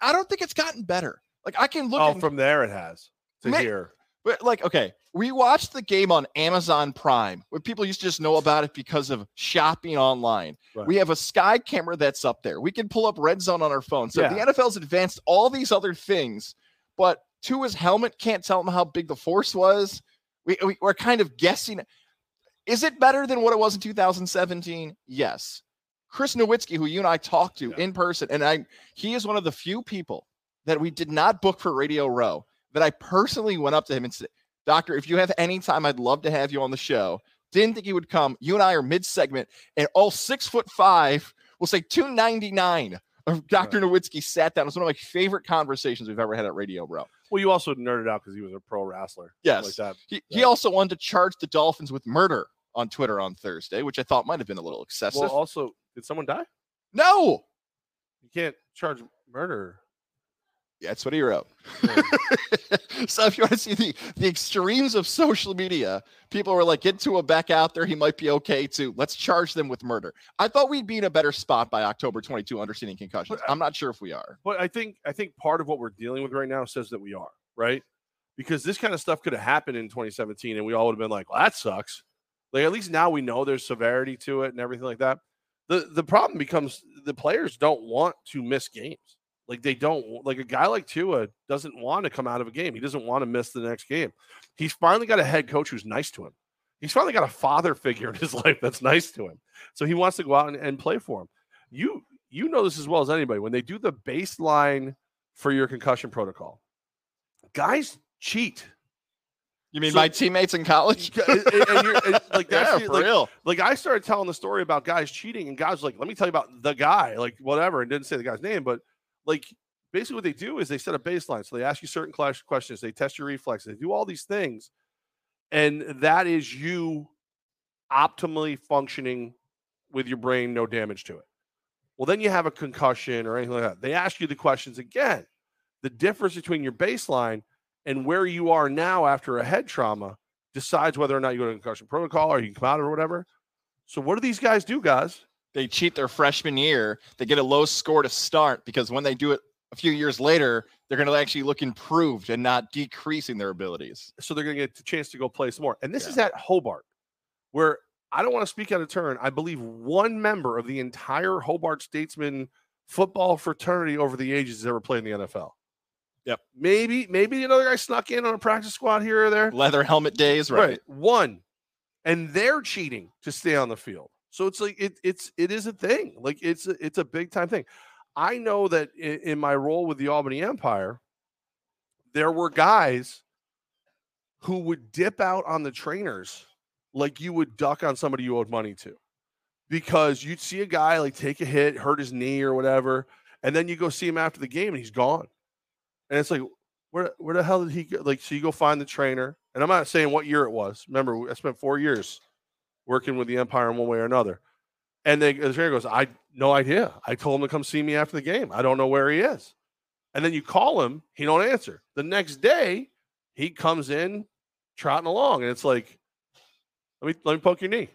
I don't think it's gotten better. Like I can look Oh, at, from there it has to Ma- here. but like okay, we watched the game on Amazon Prime, where people used to just know about it because of shopping online. Right. We have a sky camera that's up there. We can pull up Red Zone on our phone. So Yeah. the NFL's advanced all these other things, but to his helmet can't tell him how big the force was. We, we we're kind of guessing. Is it better than what it was in 2017? Yes. Chris Nowinski, who you and I talked to Yeah. in person, and I he is one of the few people that we did not book for Radio Row that I personally went up to him and said, Doctor, if you have any time, I'd love to have you on the show. Didn't think he would come. You and I are mid segment, and all six foot five, we'll say 299 Dr. Nowinski sat down. It was one of my favorite conversations we've ever had at Radio Row. Well, you also nerded out because he was a pro wrestler. Yes. Like that. He, he also wanted to charge the Dolphins with murder on Twitter on Thursday, which I thought might have been a little excessive. Well, also, did someone die? no, You can't charge murder. That's what he wrote. Yeah. so if you want to see the, the extremes of social media, people were like, get Tua back out there. He might be okay too. Let's charge them with murder. I thought we'd be in a better spot by October 22 understanding concussions. But I'm not sure if we are. But I think I think part of what we're dealing with right now says that we are right because this kind of stuff could have happened in 2017, and we all would have been like, "Well, that sucks." Like at least now we know there's severity to it and everything like that. the The problem becomes the players don't want to miss games. Like they don't like a guy like Tua doesn't want to come out of a game. He doesn't want to miss the next game. He's finally got a head coach who's nice to him. He's finally got a father figure in his life that's nice to him. So he wants to go out and, and play for him. You you know this as well as anybody. When they do the baseline for your concussion protocol, guys cheat. You mean So- my teammates in college? And- and- like that's yeah, the- for like, real. like I started telling the story about guys cheating, and guys were like, "Let me tell you about the guy," like whatever, and didn't say the guy's name, but like basically what they do is they set a baseline. So they ask you certain questions, they test your reflexes, they do all these things, and that is you optimally functioning with your brain, no damage to it. Well, then you have a concussion or anything like that. They ask you the questions again. The difference between your baseline and where you are now after a head trauma decides whether or not you go to concussion protocol or you can come out or whatever. So what do these guys do, guys? They cheat their freshman year. They get a low score to start because when they do it a few years later, they're going to actually look improved and not decreasing their abilities. So they're going to get the chance to go play some more. And this Yeah. is at Hobart, where I don't want to speak out of turn. I believe one member of the entire Hobart Statesman football fraternity over the ages has ever played in the NFL. Yep. Maybe, maybe another guy snuck in on a practice squad here or there. Leather helmet days, right? One. And they're cheating to stay on the field. So it's like it, it's it is a thing. Like it's a, it's a big time thing. I know that in, in my role with the Albany Empire, there were guys who would dip out on the trainers like you would duck on somebody you owed money to. Because you'd see a guy like take a hit, hurt his knee or whatever, and then you go see him after the game and he's gone. And it's like, where where the hell did he go? Like, so you go find the trainer, and I'm not saying what year it was. Remember, I spent four years working with the Empire in one way or another. And they, the trainer goes, I no idea. I told him to come see me after the game. I don't know where he is. And then you call him, he don't answer. The next day, he comes in trotting along, and it's like, let me let me poke your knee.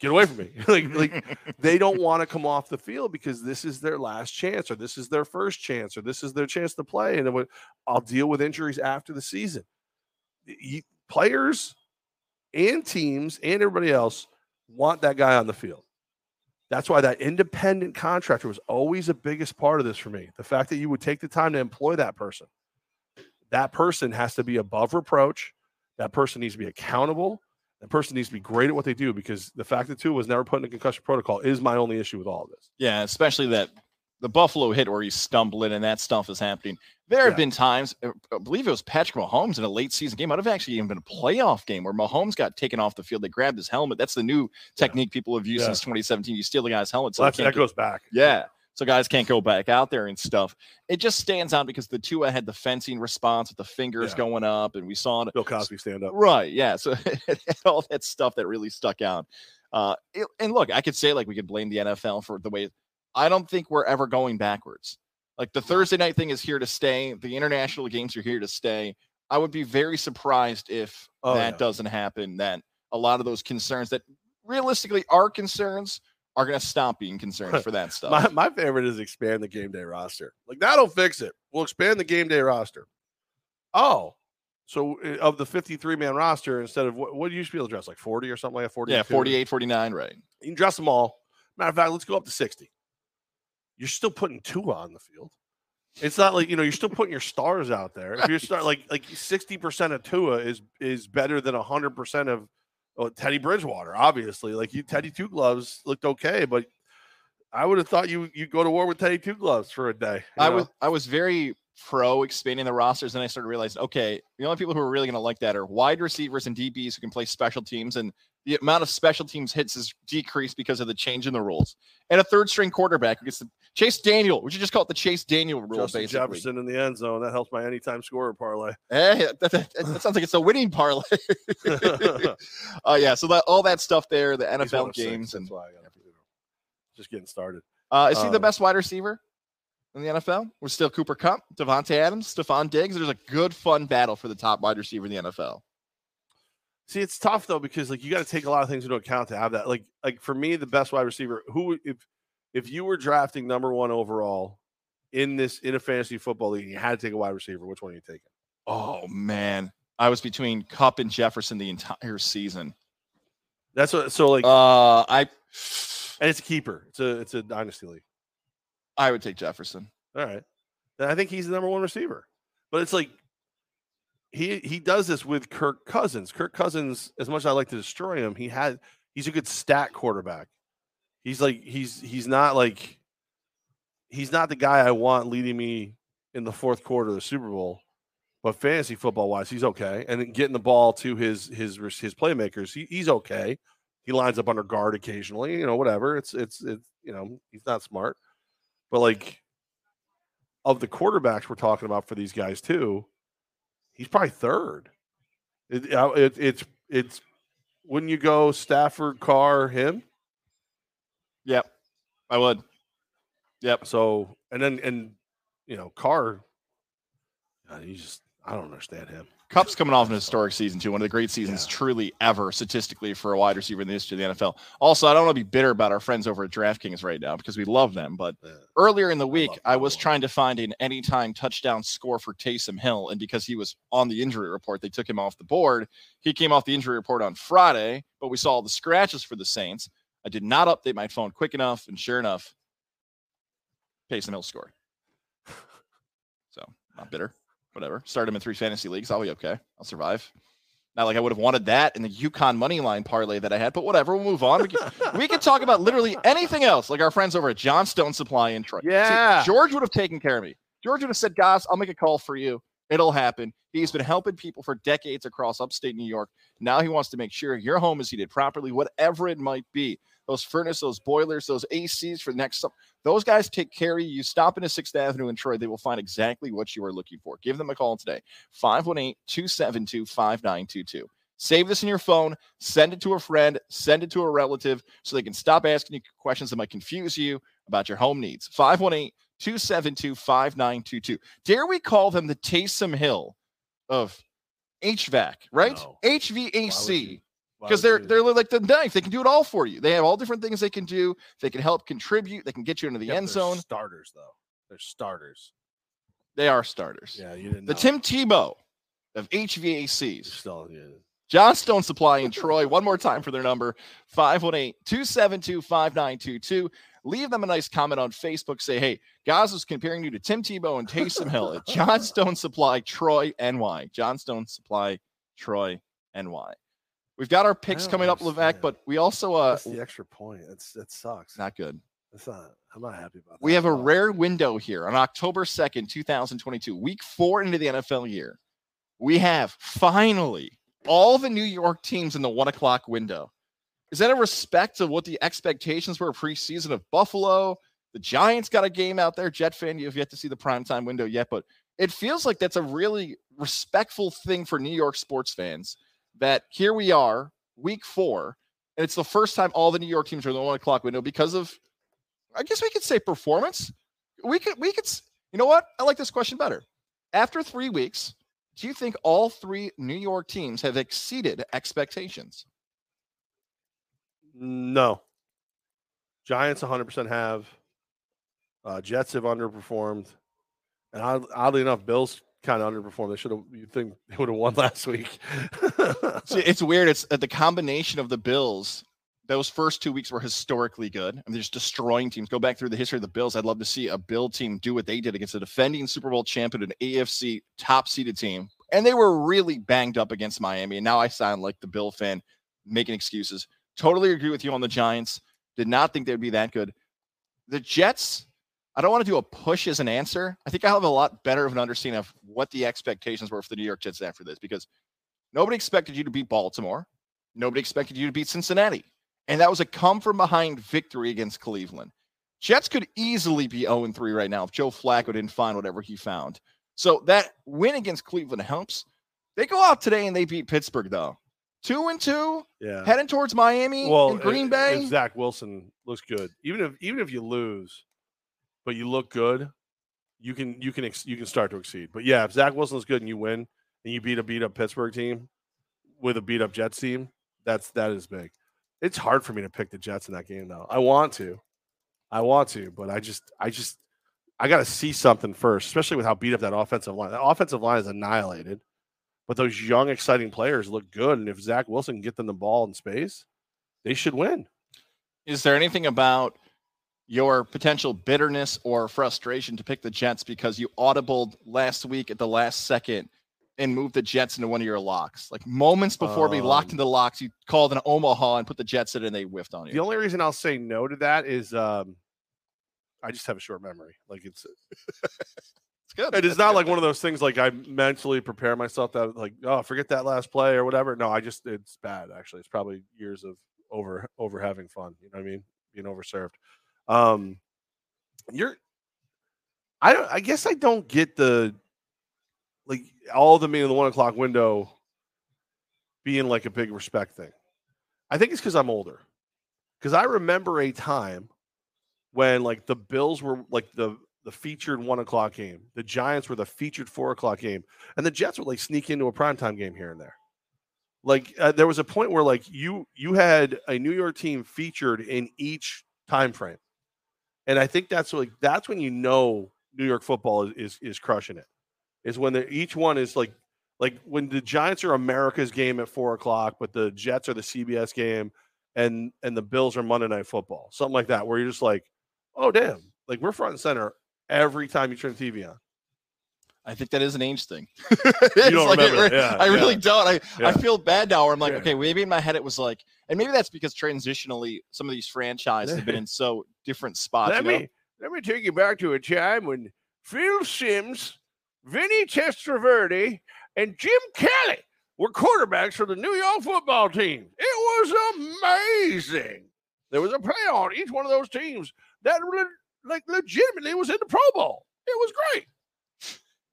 Get away from me. like, like they don't want to come off the field because this is their last chance or this is their first chance or this is their chance to play and then i'll deal with injuries after the season You- players and teams and everybody else want that guy on the field that's why that independent contractor was always the biggest part of this for me the fact that you would take the time to employ that person that person has to be above reproach that person needs to be accountable that person needs to be great at what they do because the fact that Tua was never put in a concussion protocol is my only issue with all of this. Yeah, especially that the Buffalo hit where he's stumbling and that stuff is happening. There have Yeah. been times, uh, I believe it was Patrick Mahomes in a late season game. Might have actually even been a playoff game where Mahomes got taken off the field. They grabbed his helmet. That's the new technique people have used Yeah. since 2017. You steal the guy's helmet. So that's, that get- goes back. Yeah. So guys can't go back out there and stuff. It just stands out because the Tua had the fencing response with the fingers Yeah. going up, and we saw it. Bill Cosby stand up. Right. Yeah. So all that stuff that really stuck out. Uh, it- and look, I could say like we could blame the NFL for the way. I don't think we're ever going backwards. Like the Thursday night thing is here to stay. The international games are here to stay. I would be very surprised if Oh, that doesn't happen. That a lot of those concerns that realistically are concerns are going to stop being concerns for that stuff. My, my favorite is expand the game day roster. Like that'll fix it. We'll expand the game day roster. Oh, so uh, of the 53 man roster, instead of what, what do you used to be able to dress like 40 or something like that? 40 yeah, 48, 49, right. You can dress them all. Matter of fact, let's go up to 60. You're still putting Tua on the field. It's not like you know you're still putting your stars out there. If you're start like like 60% of Tua is is better than 100% of Oh, Teddy Bridgewater, obviously. Like you, Teddy Two Gloves looked okay, but I would have thought you you go to war with Teddy Two Gloves for a day. I know? was I was very pro expanding the rosters, and I started realizing, okay, the only people who are really going to like that are wide receivers and DBs who can play special teams, and the amount of special teams hits is decreased because of the change in the rules. And a third string quarterback who gets the Chase Daniel. We should just call it the Chase Daniel rule, Justin basically. Jefferson in the end zone. That helps my anytime scorer parlay. Hey, that, that- that sounds like it's a winning parlay. Oh yeah, so that all that stuff there, the NFL games, and that's why I got just getting started. uh, is he the Um, best wide receiver in the NFL? We're still Cooper Kupp, Davante Adams, Stefon Diggs. There's a good, fun battle for the top wide receiver in the NFL. See, it's tough though because like you got to take a lot of things into account to have that. Like, like for me, the best wide receiver who if if you were drafting number one overall in this in a fantasy football league, and you had to take a wide receiver. Which one are you taking? Oh man, I was between Kupp and Jefferson the entire season. That's what. So like, Uh, I and it's a keeper. It's a it's a dynasty league. I would take Jefferson. All right, then I think he's the number one receiver. But it's like he he does this with Kirk Cousins. Kirk Cousins, as much as I like to destroy him, he had he's a good stat quarterback. He's like he's he's not like he's not the guy I want leading me in the fourth quarter of the Super Bowl. But fantasy football wise, he's okay, and getting the ball to his his his playmakers, he, he's okay. He lines up under guard occasionally, you know, whatever. It's it's it's you know he's not smart, but like of the quarterbacks we're talking about for these guys too, he's probably third. It, uh, it, it's it's wouldn't you go Stafford, Carr, him? Yep, I would. Yep. So and then and you know Carr, uh, he just I don't understand him. Kupp's coming off an historic season too, one of the great seasons Yeah. truly ever statistically for a wide receiver in the history of the NFL. Also, I don't want to be bitter about our friends over at DraftKings right now because we love them, but Yeah. earlier in the week, love I, was trying to find an anytime touchdown score for Taysom Hill, and because he was on the injury report, they took him off the board. He came off the injury report on Friday, but we saw all the scratches for the Saints. I did not update my phone quick enough, and sure enough, Taysom Hill scored. So not bitter. Whatever. Start him in three fantasy leagues. I'll be okay. I'll survive. Not like I would have wanted that in the UConn money line parlay that I had, but whatever. We'll move on. We can, we can talk about literally anything else, like our friends over at Johnstone Supply in Troy. See, Yeah. George would have taken care of me. George would have said, guys, I'll make a call for you. It'll happen. He's been helping people for decades across upstate New York. Now he wants to make sure your home is heated properly, whatever it might be. Those furnaces, those boilers, those ACs for the next summer. Those guys take care of you. You stop into 6th Avenue in Troy, they will find exactly what you are looking for. Give them a call today. 518 272 5922. Save this in your phone, send it to a friend, send it to a relative so they can stop asking you questions that might confuse you about your home needs. 518 272 5922. Dare we call them the Taysom Hill of HVAC, right? No. Why would you- HVAC because they're they're like the knife. They can do it all for you. They have all different things they can do. They can help contribute. They can get you into the Yeah, end zone. Starters though. They're starters. They are starters. Yeah, you didn't. The know. Tim Tebow of You're HVACs. still yeah. Johnstone Supply in Troy. One more time for their number 518 272 5922. Leave them a nice comment on Facebook. Say, hey, guys was comparing you to Tim Tebow and Taysom Hill at Johnstone Supply Troy NY. Johnstone Supply Troy NY. We've got our picks coming up, Levack, but we also uh That's the extra point. That's that sucks. not good. That's not. I'm not happy about that. We have a rare window here on October 2nd, 2022, week four into the NFL year. We have finally all the New York teams in the one o'clock window. Is that a respect of what the expectations were preseason of Buffalo? The Giants got a game out there. Jet fan, you have yet to see the primetime window yet, but it feels like that's a really respectful thing for New York sports fans that here we are, week four, and it's the first time all the New York teams are in the one o'clock window because of I guess we could say performance. We could we could you know what? I like this question better. After 3 weeks, do you think all three New York teams have exceeded expectations? No. Giants 100% have. Uh, Jets have underperformed. And oddly enough, Bills kind of underperformed. They should have, you think they would have won last week. See, it's weird. It's uh, the combination of the Bills. Those first two weeks were historically good. and they're just destroying teams. Go back through the history of the Bills. I'd love to see a Bill team do what they did against a defending Super Bowl champion, an AFC top seeded team. And they were really banged up against Miami. And now I sound like the Bill fan making excuses. Totally agree with you on the Giants. Did not think they would be that good. The Jets, I don't want to do a push as an answer. I think I have a lot better of an understanding of what the expectations were for the New York Jets after this because nobody expected you to beat Baltimore. Nobody expected you to beat Cincinnati. And that was a come from behind victory against Cleveland. Jets could easily be 0 3 right now if Joe Flacco didn't find whatever he found. So that win against Cleveland helps. They go out today and they beat Pittsburgh, though. Two and two, Yeah. heading towards Miami well, and Green Bay. If Zach Wilson looks good, even if even if you lose, but you look good, you can you can ex- you can start to exceed. But yeah, if Zach Wilson's good and you win and you beat a beat up Pittsburgh team with a beat up Jets team, that's that is big. It's hard for me to pick the Jets in that game though. I want to, I want to, but I just I just I got to see something first, especially with how beat up that offensive line. That offensive line is annihilated, but those young, exciting players look good. And if Zach Wilson can get them the ball in space, they should win. Is there anything about your potential bitterness or frustration to pick the Jets because you audibled last week at the last second and moved the Jets into one of your locks? Like moments before we locked Um, into locks, you called an Omaha and put the Jets in and they whiffed on you. The only reason I'll say no to that is um, I just have a short memory. Like it's It's good. it is That's not good. like one of those things like I mentally prepare myself that like oh forget that last play or whatever. No, I just it's bad actually. It's probably years of over over having fun. You know what I mean? Being overserved. Um, you're. I don't- I guess I don't get the like all the me in the one o'clock window being like a big respect thing. I think it's because I'm older. Because I remember a time when like the Bills were like the the featured one o'clock game, the Giants were the featured four o'clock game, and the Jets would like sneak into a primetime game here and there. Like uh, there was a point where like you you had a New York team featured in each time frame, and I think that's like that's when you know New York football is is, is crushing it. Is when each one is like like when the Giants are America's game at four o'clock, but the Jets are the CBS game, and and the Bills are Monday Night Football, something like that, where you're just like, oh damn, like we're front and center every time you turn the TV on. I think that is an age thing. You don't like, remember it. Yeah, I really yeah. don't. I, I feel bad now where I'm like, Yeah. okay, maybe in my head it was like, and maybe that's because transitionally some of these franchises have been in so different spots. let you know? me let me take you back to a time when Phil Simms, Vinny Testaverde, and Jim Kelly were quarterbacks for the New York football team. It was amazing. There was a play on each one of those teams that like legitimately was in the Pro Bowl. It was great.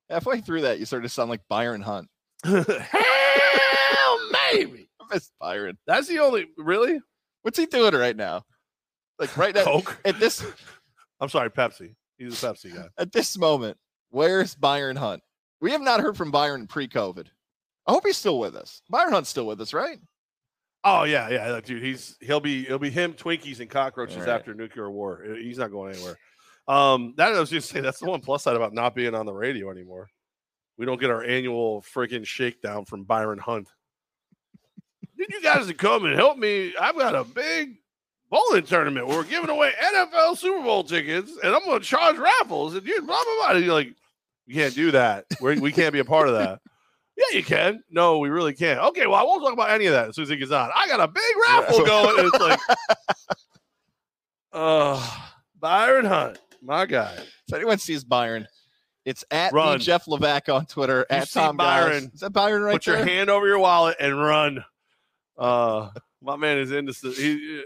Halfway through that, you started to sound like Byron Hunt. Hell, maybe. Miss Byron. That's the only really What's he doing right now? Like right now, Coke. at this I'm sorry, Pepsi. He's a Pepsi guy. at this moment, where's Byron Hunt? We have not heard from Byron pre-COVID. I hope he's still with us. Byron Hunt's still with us, right? Oh yeah, yeah, dude. He's he'll be he'll be him, Twinkies and cockroaches Right. after nuclear war. Uh, He's not going anywhere. Um, that I was just saying that's the one plus side about not being on the radio anymore. We don't get our annual freaking shakedown from Byron Hunt. Need you guys to come and help me. I've got a big bowling tournament. where We're giving away NFL Super Bowl tickets, and I'm going to charge raffles. And you blah blah blah. And you're like, you can't do that. We're, we can't be a part of that. Yeah, you can. No, we really can't. Okay, well, I won't talk about any of that as soon as he gets on. I got a big raffle going. And it's like, uh, Byron Hunt, my guy. So anyone sees Byron, it's at Run. Jeff Levack on Twitter. You at Tom Byron. Byron, Is that Byron right there? Put your hand over your wallet and run. Uh, my man is into. He,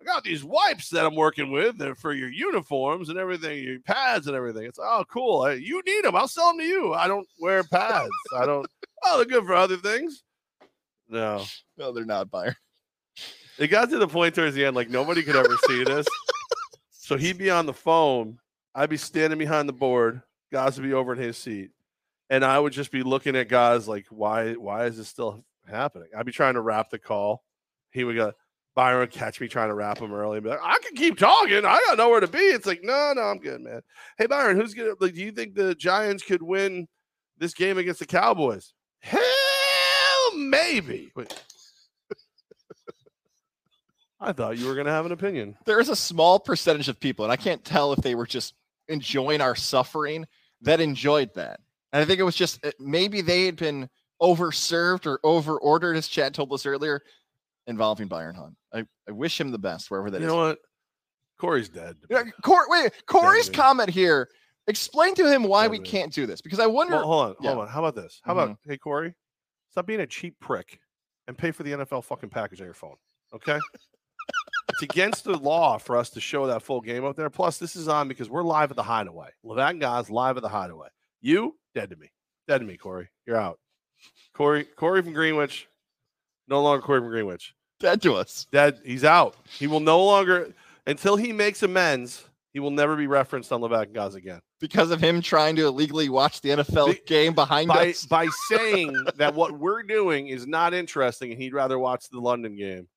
I got these wipes that I'm working with they're for your uniforms and everything, your pads and everything. It's oh cool. I- You need them. I'll sell them to you. I don't wear pads. I don't. Oh, they're good for other things. No, No, they're not Byron. it got to the point towards the end like nobody could ever see this. So he'd be on the phone. I'd be standing behind the board. Guys would be over in his seat, and I would just be looking at guys like, why? Why is this still happening? I'd be trying to wrap the call. He would go. Byron would catch me trying to wrap him early and be like, I can keep talking. I got nowhere to be. It's like, no, no, I'm good, man. Hey, Byron, who's gonna like do you think the Giants could win this game against the Cowboys? Hell maybe. Wait. I thought you were gonna have an opinion. There is a small percentage of people, and I can't tell if they were just enjoying our suffering that enjoyed that. And I think it was just uh, maybe they had been overserved or over ordered, as Chad told us earlier. involving Byron Hunt. I, I wish him the best wherever that you is. know what? Corey's dead. Yeah, Cor- wait, Corey's dude. comment here. Explain to him why Yeah, we can't do this because I wonder. Well, hold on, hold on. How about this? How about mm-hmm. hey Corey, stop being a cheap prick and pay for the NFL fucking package on your phone. Okay. it's against the law for us to show that full game up there. Plus, this is on because we're live at the Hideaway. Levack guys live at the Hideaway. You dead to me, dead to me, Corey. You're out. Corey, Corey from Greenwich, no longer Corey from Greenwich. Dead to us. Dead. He's out. He will no longer until he makes amends. He will never be referenced on Levack and Goz again. because of him trying to illegally watch the NFL Be- game behind by us. by saying that what we're doing is not interesting and he'd rather watch the London game.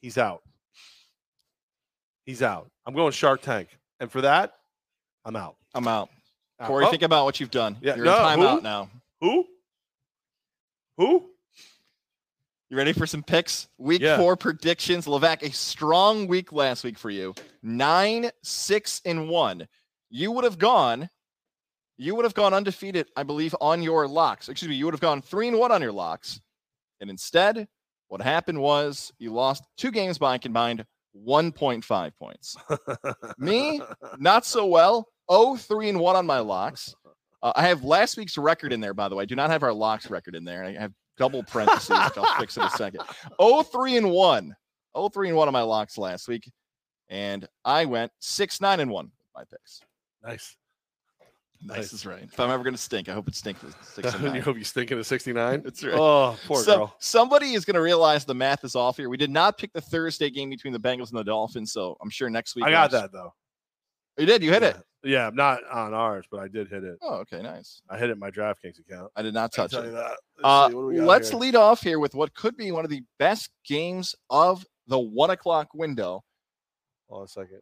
He's out. He's out. I'm going Shark Tank, and for that, I'm out. I'm out. Out. Corey, Oh, think about what you've done. Yeah, You're no, in timeout now. who? Who? You ready for some picks? Week Yeah. four predictions. Levack, a strong week last week for you. Nine, six, and one. You would have gone. You would have gone undefeated, I believe, on your locks. Excuse me. You would have gone three and one on your locks, and instead, what happened was you lost two games by combined 1.5 points. Me, not so well. Oh, three and one on my locks. Uh, I have last week's record in there, by the way. I do not have our locks record in there. I have double parentheses, which I'll fix in a second. Oh, three and one. Oh, three and one on my locks last week. And I went six, nine, and one with my picks. nice. Nice, Nice. is right. If I'm ever going to stink, I hope it stinks with six and you hope you stinking at 69. That's right. Oh, poor So- girl. somebody is going to realize the math is off here. We did not pick the Thursday game between the Bengals and the Dolphins, so I'm sure next week. I got that though. You did. You hit it. Yeah. Yeah, not on ours, but I did hit it. Oh, okay, nice. I hit it in my DraftKings account. I did not touch it. Let's Uh, see, what do we got let's lead off here with what could be one of the best games of the one o'clock window. Hold on a second.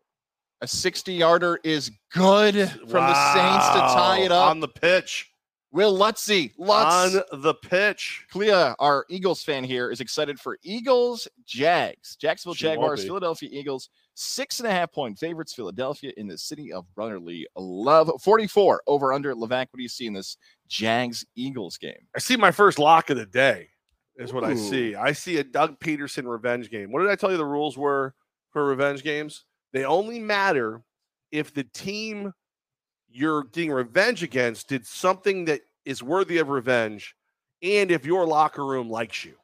A 60 yarder is good from the Saints to tie it up. on the pitch. Will Lutzy, Lutz, On the pitch. Clea, our Eagles fan here, is excited for Eagles Jags. Jacksonville She Jaguars. Philadelphia Eagles, six and a half point favorites. Philadelphia in the city of brotherly love. 44 over under. Levack, what do you see in this Jags Eagles game? I see my first lock of the day. Is what I see. I see a Doug Pederson revenge game. What did I tell you the rules were for revenge games? They only matter if the team you're getting revenge against did something that is worthy of revenge and if your locker room likes you.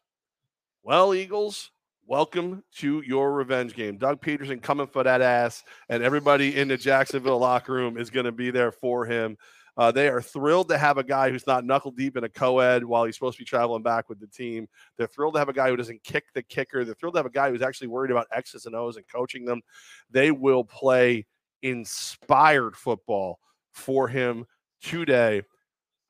Well, Eagles, welcome to your revenge game. Doug Pederson coming for that ass, and everybody in the Jacksonville locker room is going to be there for him. Uh, they are thrilled to have a guy who's not knuckle deep in a co-ed while he's supposed to be traveling back with the team. They're thrilled to have a guy who doesn't kick the kicker. They're thrilled to have a guy who's actually worried about X's and O's and coaching them. They will play inspired football for him today.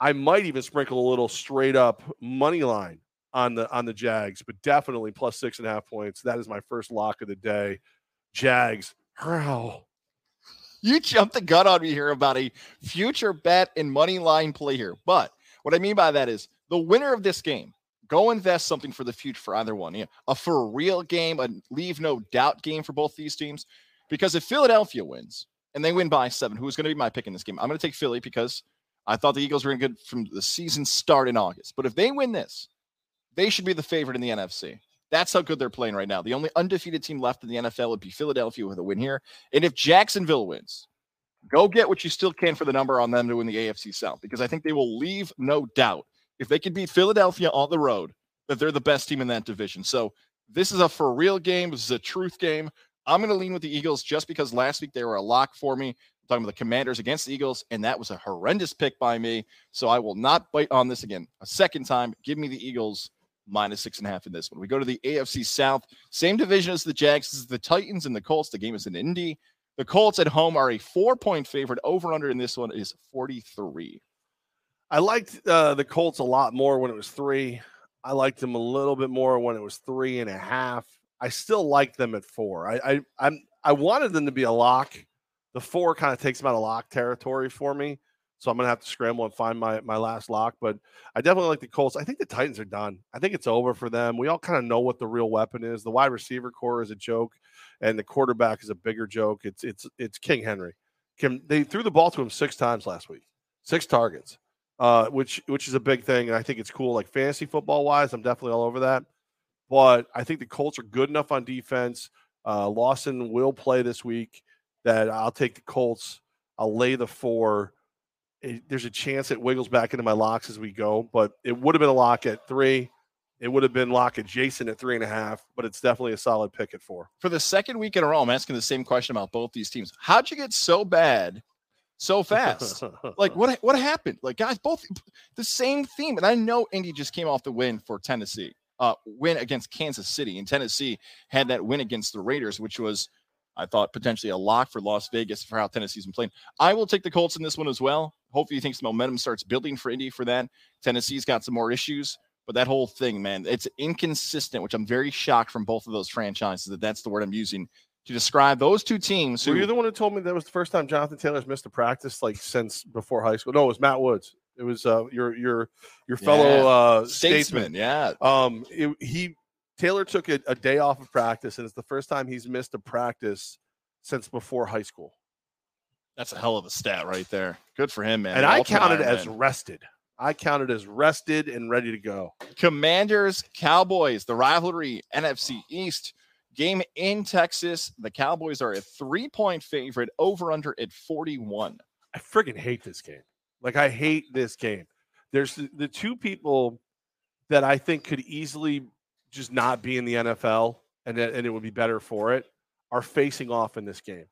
I might even sprinkle a little straight up money line on the on the Jags, but definitely plus six and a half points. That is my first lock of the day. Jags. Hurrah. You jumped the gun on me here about a future bet and money line play here. But what I mean by that is the winner of this game, go invest something for the future for either one. Yeah, a for real game, a leave no doubt game for both these teams. Because if Philadelphia wins and they win by seven, who's going to be my pick in this game? I'm going to take Philly because I thought the Eagles were in good from the season start in August. But if they win this, they should be the favorite in the NFC. That's how good they're playing right now. The only undefeated team left in the NFL would be Philadelphia with a win here. And if Jacksonville wins, go get what you still can for the number on them to win the AFC South because I think they will leave no doubt if they can beat Philadelphia on the road that they're the best team in that division. So this is a for real game. This is a truth game. I'm going to lean with the Eagles just because last week they were a lock for me. I'm talking about the Commanders against the Eagles, and that was a horrendous pick by me. So I will not bite on this again a second time. Give me the Eagles minus six and a half in this one. We go to the AFC South, same division as the Jags. Is the Titans and the Colts. The game is in Indy. The Colts at home are a four point favorite. Over under in this one is 43. I liked uh, the Colts a lot more when it was three. I liked them a little bit more when it was three and a half. I still like them at four. I, I I'm I wanted them to be a lock. The four kind of takes them out of lock territory for me. So I'm gonna have to scramble and find my my last lock. But I definitely like the Colts. I think the Titans are done. I think it's over for them. We all kind of know what the real weapon is. The wide receiver core is a joke, and the quarterback is a bigger joke. It's it's it's King Henry. Kim, they threw the ball to him six times last week, six targets uh, which which is a big thing, and I think it's cool. Like fantasy football wise, I'm definitely all over that. but I think the Colts are good enough on defense. Uh, Lawson will play this week. That I'll take the Colts. I'll lay the four. It, there's a chance it wiggles back into my locks as we go, but it would have been a lock at three. It would have been lock adjacent at three and a half, but it's definitely a solid pick at four. For the second week in a row, I'm asking the same question about both these teams. How'd you get so bad so fast? like what what happened? Like guys, both the same theme. And I know Indy just came off the win for Tennessee, uh, win against Kansas City, and Tennessee had that win against the Raiders, which was I thought potentially a lock for Las Vegas for how Tennessee's been playing. I will take the Colts in this one as well. Hopefully, you think some momentum starts building for Indy for that. Tennessee's got some more issues, but that whole thing, man, it's inconsistent, which I'm very shocked from both of those franchises that that's the word I'm using to describe those two teams. Who, Were you the one who told me that was the first time Jonathan Taylor's missed a practice like since before high school? No, it was Matt Woods. It was uh, your your your fellow Yeah. uh, statesman, statesman. yeah. Um, it, he Taylor took a, a day off of practice, and it's the first time he's missed a practice since before high school. That's a hell of a stat right there. Good for him, man. and I counted as rested. I counted as rested and ready to go. Commanders, Cowboys, the rivalry, NFC East game in Texas. The Cowboys are a three point favorite over under at 41. I friggin' hate this game. Like I hate this game. There's the, the two people that I think could easily just not be in the NFL and it- and it would be better for it are facing off in this game.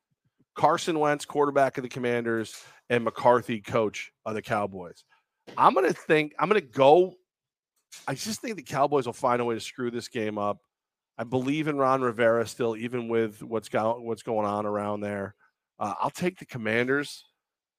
Carson Wentz, quarterback of the Commanders, and McCarthy, coach of the Cowboys. I'm gonna think I'm gonna go. I just think the Cowboys will find a way to screw this game up. I believe in Ron Rivera still, even with what's go, what's going on around there. Uh, I'll take the Commanders,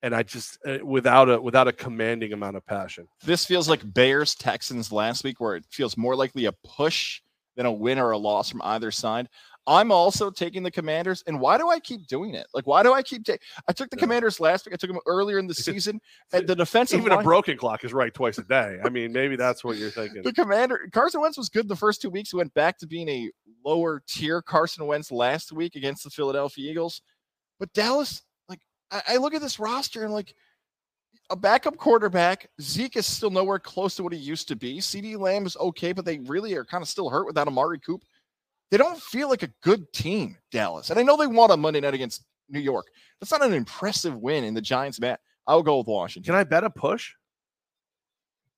and I just uh, without a without a commanding amount of passion. This feels like Bears Texans last week, where it feels more likely a push than a win or a loss from either side. I'm also taking the Commanders, and why do I keep doing it? Like, why do I keep taking? I took the Yeah. Commanders last week. I took them earlier in the season, and the defensive Even a broken clock is right twice a day. I mean, maybe that's what you're thinking. the commander Carson Wentz was good the first two weeks. He went back to being a lower tier Carson Wentz last week against the Philadelphia Eagles. But Dallas, I, I look at this roster and like a backup quarterback, Zeke is still nowhere close to what he used to be. CeeDee Lamb is okay, but they really are kind of still hurt without Amari Coop. They don't feel like a good team, Dallas. And I know they won on Monday night against New York. That's not an impressive win in the Giants mat. I'll go with Washington. Can I bet a push?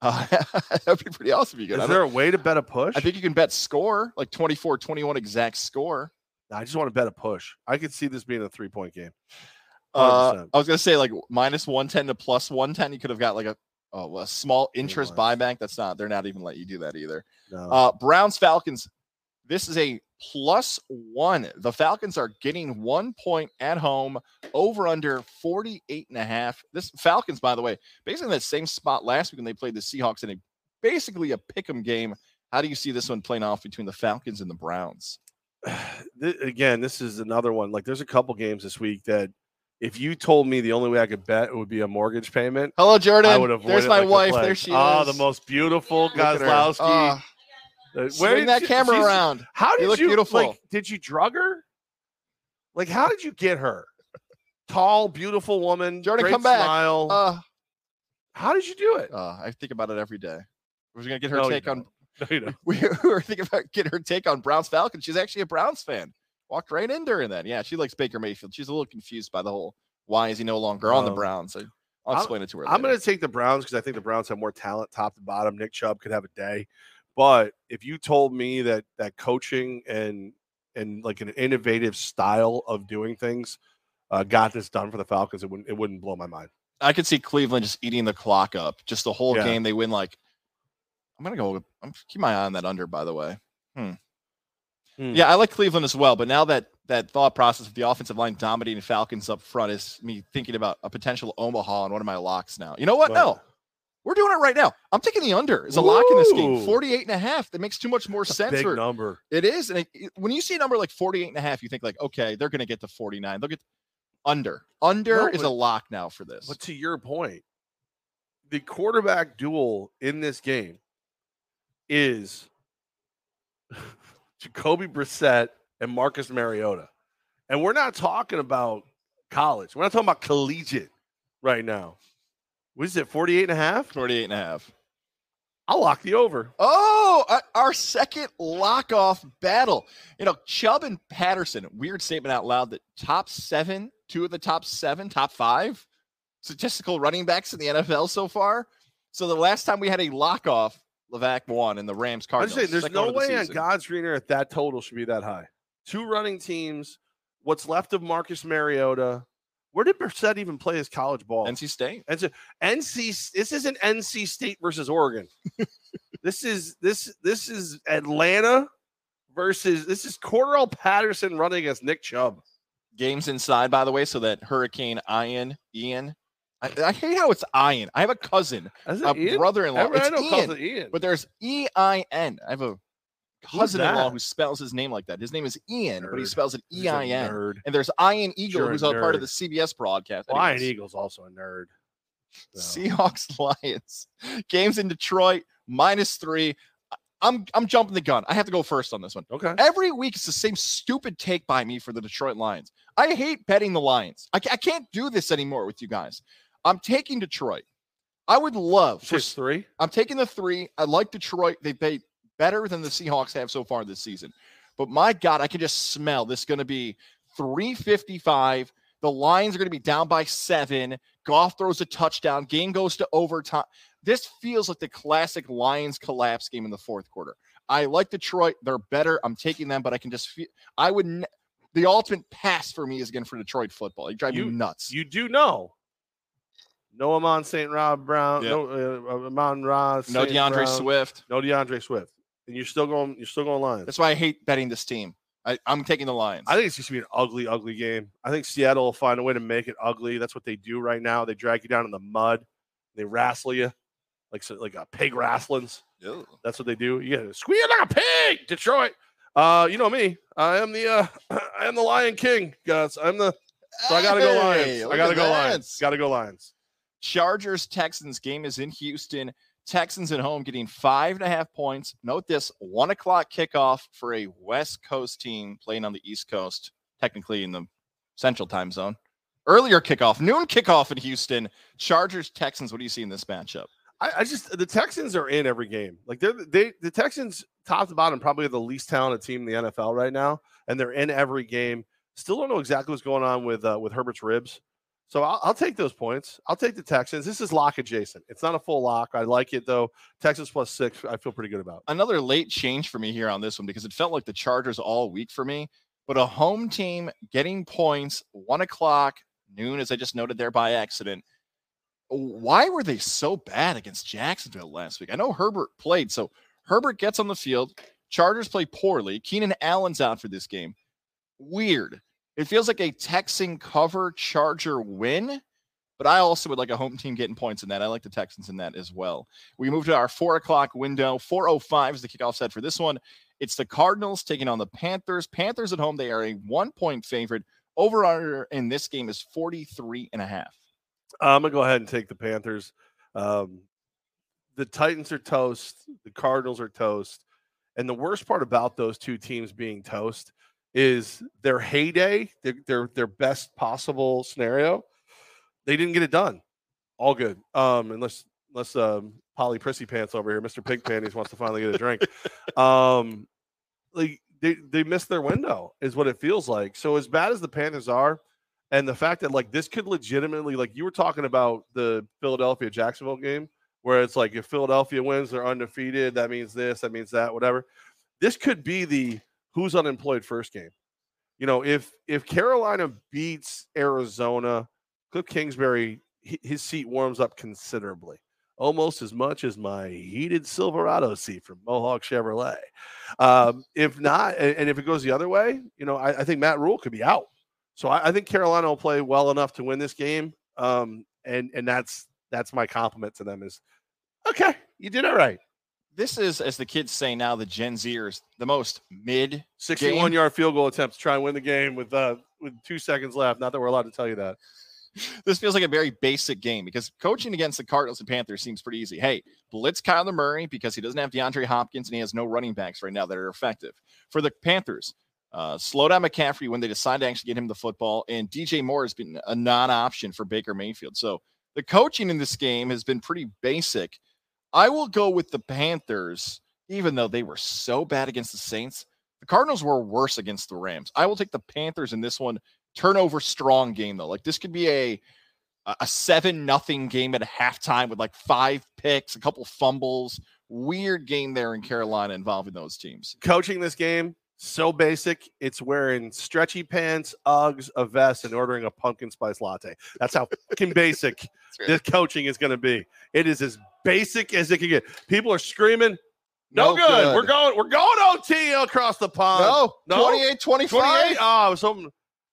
Uh, that'd be pretty awesome. if You could. Is there a way to bet a push? I think you can bet score, like 24 21 exact score. I just want to bet a push. I could see this being a three point game. Uh, I was going to say like minus 110 to plus 110. You could have got like a, oh, a small interest buyback. That's not, they're not even letting you do that either. No. Uh, Browns Falcons. This is a plus one. The Falcons are getting one point at home over under 48 and a half. This Falcons, by the way, basically in that same spot last week when they played the Seahawks in a basically a pick 'em game. How do you see this one playing off between the Falcons and the Browns? Again, this is another one. Like, there's a couple games this week that if you told me the only way I could bet it would be a mortgage payment, Hello, Jordan. I would avoid There's my like wife. There she is. Oh, the most beautiful her. Gozlowski. Oh, swing that you- camera around. How You did look you beautiful. Like, did you drug her? Like, how did you get her? Tall, beautiful woman. Jordan, come back. Smile. Uh, how did you do it? uh, I think about it every day. We're gonna get her No, take on. No, you. We were thinking about getting her take on Browns Falcons. She's actually a Browns fan. Walked right in during that. Yeah, she likes Baker Mayfield. She's a little confused by the whole why is he no longer on the Um, Browns. I, I'll I'm- explain it to her. I'm going to take the Browns because I think the Browns have more talent, top to bottom. Nick Chubb could have a day, but if you told me that that coaching and and like an innovative style of doing things uh, got this done for the Falcons, it wouldn't it wouldn't blow my mind. I could see Cleveland just eating the clock up. Just the whole Yeah. game, they win like. I'm gonna go. I'm keep my eye on that under. By the way. Hmm. Hmm. Yeah, I like Cleveland as well. But now that that thought process of the offensive line dominating Falcons up front is me thinking about a potential Omaha and one of my locks now. You know what? What? No, we're doing it right now. I'm taking the under as a lock in this game. Ooh. 48 and a half. That makes too much more sense. Big number. it is. And it, it- when you see a number like 48 and a half, you think like, okay, they're going to get to 49. They'll get under. Under No, is a lock now for this. But to your point, the quarterback duel in this game is Jacoby Brissett and Marcus Mariota. And we're not talking about college. We're not talking about collegiate right now. What is it, 48 and a half? 48 and a half. I'll lock the over. Oh, uh, our second lock off battle. You know, Chubb and Patterson, weird statement out loud that top seven, two of the top seven, top five statistical running backs in the NFL so far. So the last time we had a lock off, Levack won and the Rams Cardinals. just say there's no of the way on. God's green earth that total should be that high. Two running teams. What's left of Marcus Mariota? Where did Brissett even play his college ball? NC State. And so NC this isn't NC State versus Oregon. this is this this is Atlanta versus this is Cordarrelle Patterson running against Nick Chubb. Games inside, by the way, so that Hurricane Ian, Ian. I, I hate how it's Ian. I have a cousin, a Ian? brother-in-law. It's I calls Ian, it Ian. but there's E I N. I have a cousin-in-law who spells his name like that. His name is Ian, but he spells it E I N. nerd. And there's Ian Eagle, You're a who's a part of the CBS broadcast. Well, Ian Eagle's also a nerd. So. Seahawks Lions games in Detroit minus three. I'm I'm jumping the gun. I have to go first on this one. Okay. Every week it's the same stupid take by me for the Detroit Lions. I hate betting the Lions. I, I can't do this anymore with you guys. I'm taking Detroit. I would love for Six three. I'm taking the three. I like Detroit. They pay better than the Seahawks have so far this season. But my God, I can just smell this going to be 355. The Lions are going to be down by seven. Goff throws a touchdown. Game goes to overtime. This feels like the classic Lions collapse game in the fourth quarter. I like Detroit. They're better. I'm taking them, but I can just feel I would. Ne- the ultimate pass for me is again for Detroit football. You drive You- me nuts. You do know. No Amon St. Rob Brown. Yeah. No uh, Amon Ross. no D'Andre Swift. No D'Andre Swift. And you're still going. You're still going Lions. That's why I hate betting this team. I, I'm taking the Lions. I think it's just gonna be an ugly, ugly game. I think Seattle will find a way to make it ugly. That's what they do right now. They drag you down in the mud. They wrestle you like so, like a pig wrestlings. Ew. That's what they do. You gotta squeal like a pig, Detroit. Uh, you know me. I am the uh, I am the Lion King, guys. I'm the so I gotta go Lions. I gotta go that. Lions. Gotta go Lions. Chargers Texans game is in Houston. Texans at home getting five and a half points. Note this one o'clock kickoff for a West Coast team playing on the East Coast, technically in the Central time zone. Earlier kickoff, noon kickoff in Houston. Chargers Texans. What do you see in this matchup? I, I just the Texans are in every game. Like they're they the Texans top to bottom probably the least talented team in the NFL right now, and they're in every game. Still don't know exactly what's going on with uh, with Herbert's ribs. So I'll, I'll take those points. I'll take the Texans. This is lock adjacent. It's not a full lock. I like it though. Texas plus six. I feel pretty good about. Another late change for me here on this one because it felt like the Chargers all week for me. But a home team getting points, one o'clock, noon, as I just noted there by accident. Why were they so bad against Jacksonville last week? I know Herbert played, so Herbert gets on the field. Chargers play poorly. Keenan Allen's out for this game. Weird. It feels like a Texan cover Charger win, but I also would like a home team getting points in that. I like the Texans in that as well. We move to our four o'clock window. 405 is the kickoff set for this one. It's the Cardinals taking on the Panthers. Panthers at home, they are a one point favorite. Over under in this game is 43 and a half. I'm gonna go ahead and take the Panthers. Um, the Titans are toast. The Cardinals are toast. And the worst part about those two teams being toast is their heyday, their their, their best possible scenario. They didn't get it done. All good. Um, unless unless um, Polly Prissy Pants over here, Mr. Pig Panties wants to finally get a drink. um, like they they missed their window is what it feels like. So as bad as the Panthers are, and the fact that like this could legitimately like you were talking about the Philadelphia Jacksonville game where it's like if Philadelphia wins they're undefeated that means this that means that whatever this could be the who's unemployed first game you know if if Carolina beats Arizona Cliff Kingsbury his seat warms up considerably almost as much as my heated Silverado seat from Mohawk Chevrolet um, if not and, if it goes the other way you know I, I think Matt Rhule could be out so I, I think Carolina will play well enough to win this game. Um, and and that's that's my compliment to them is okay, you did it right. This is, as the kids say now, the Gen Zers, the most mid 61 Game. yard field goal attempt to try and win the game with uh with two seconds left. Not that we're allowed to tell you that. this feels like a very basic game because coaching against the Cardinals and Panthers seems pretty easy. Hey, blitz Kyler Murray because he doesn't have DeAndre Hopkins and he has no running backs right now that are effective. For the Panthers, uh, slow down McCaffrey when they decide to actually get him the football. And DJ Moore has been a non option for Baker Mayfield. So the coaching in this game has been pretty basic. I will go with the Panthers, even though they were so bad against the Saints. The Cardinals were worse against the Rams. I will take the Panthers in this one. Turnover strong game though. Like this could be a a seven nothing game at halftime with like five picks, a couple fumbles. Weird game there in Carolina involving those teams. Coaching this game, so basic. It's wearing stretchy pants, Uggs, a vest, and ordering a pumpkin spice latte. That's how fucking basic this coaching is going to be. It is as basic as it can get. People are screaming, no, No good. good. We're going, we're going OT across the pond. No, no? 28 25. 28. Oh, I was hoping.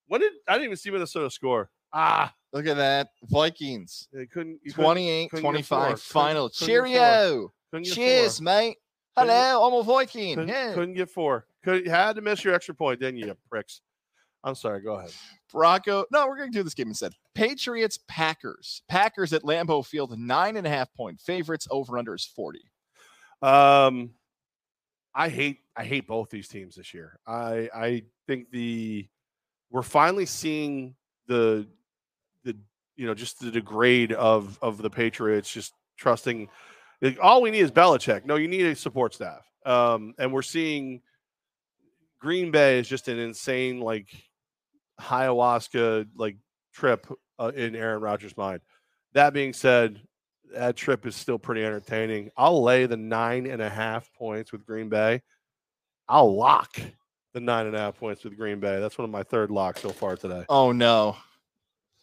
When did I didn't even see Minnesota score? Ah, Look at that. Vikings. they couldn't. you couldn't- 28 couldn't 25 Couldn't- final. couldn't. Cheerio. couldn't Cheers, mate. Hello, I'm a Viking. Couldn't, Yeah. couldn't get four. Could had to miss your extra point, didn't you, you pricks? I'm sorry. Go ahead. Bronco. No, we're going to do this game instead. Patriots, Packers. Packers at Lambeau Field, nine and a half point favorites. Over under is 40. Um, I hate I hate both these teams this year. I I think the we're finally seeing the the you know just the degrade of of the Patriots just trusting. Like, all we need is Belichick. No, you need a support staff. Um, and we're seeing Green Bay is just an insane like ayahuasca like trip uh, in Aaron Rodgers' mind. That being said, that trip is still pretty entertaining. I'll lay the nine and a half points with Green Bay. I'll lock the nine and a half points with Green Bay. That's one of my third locks so far today. Oh, no.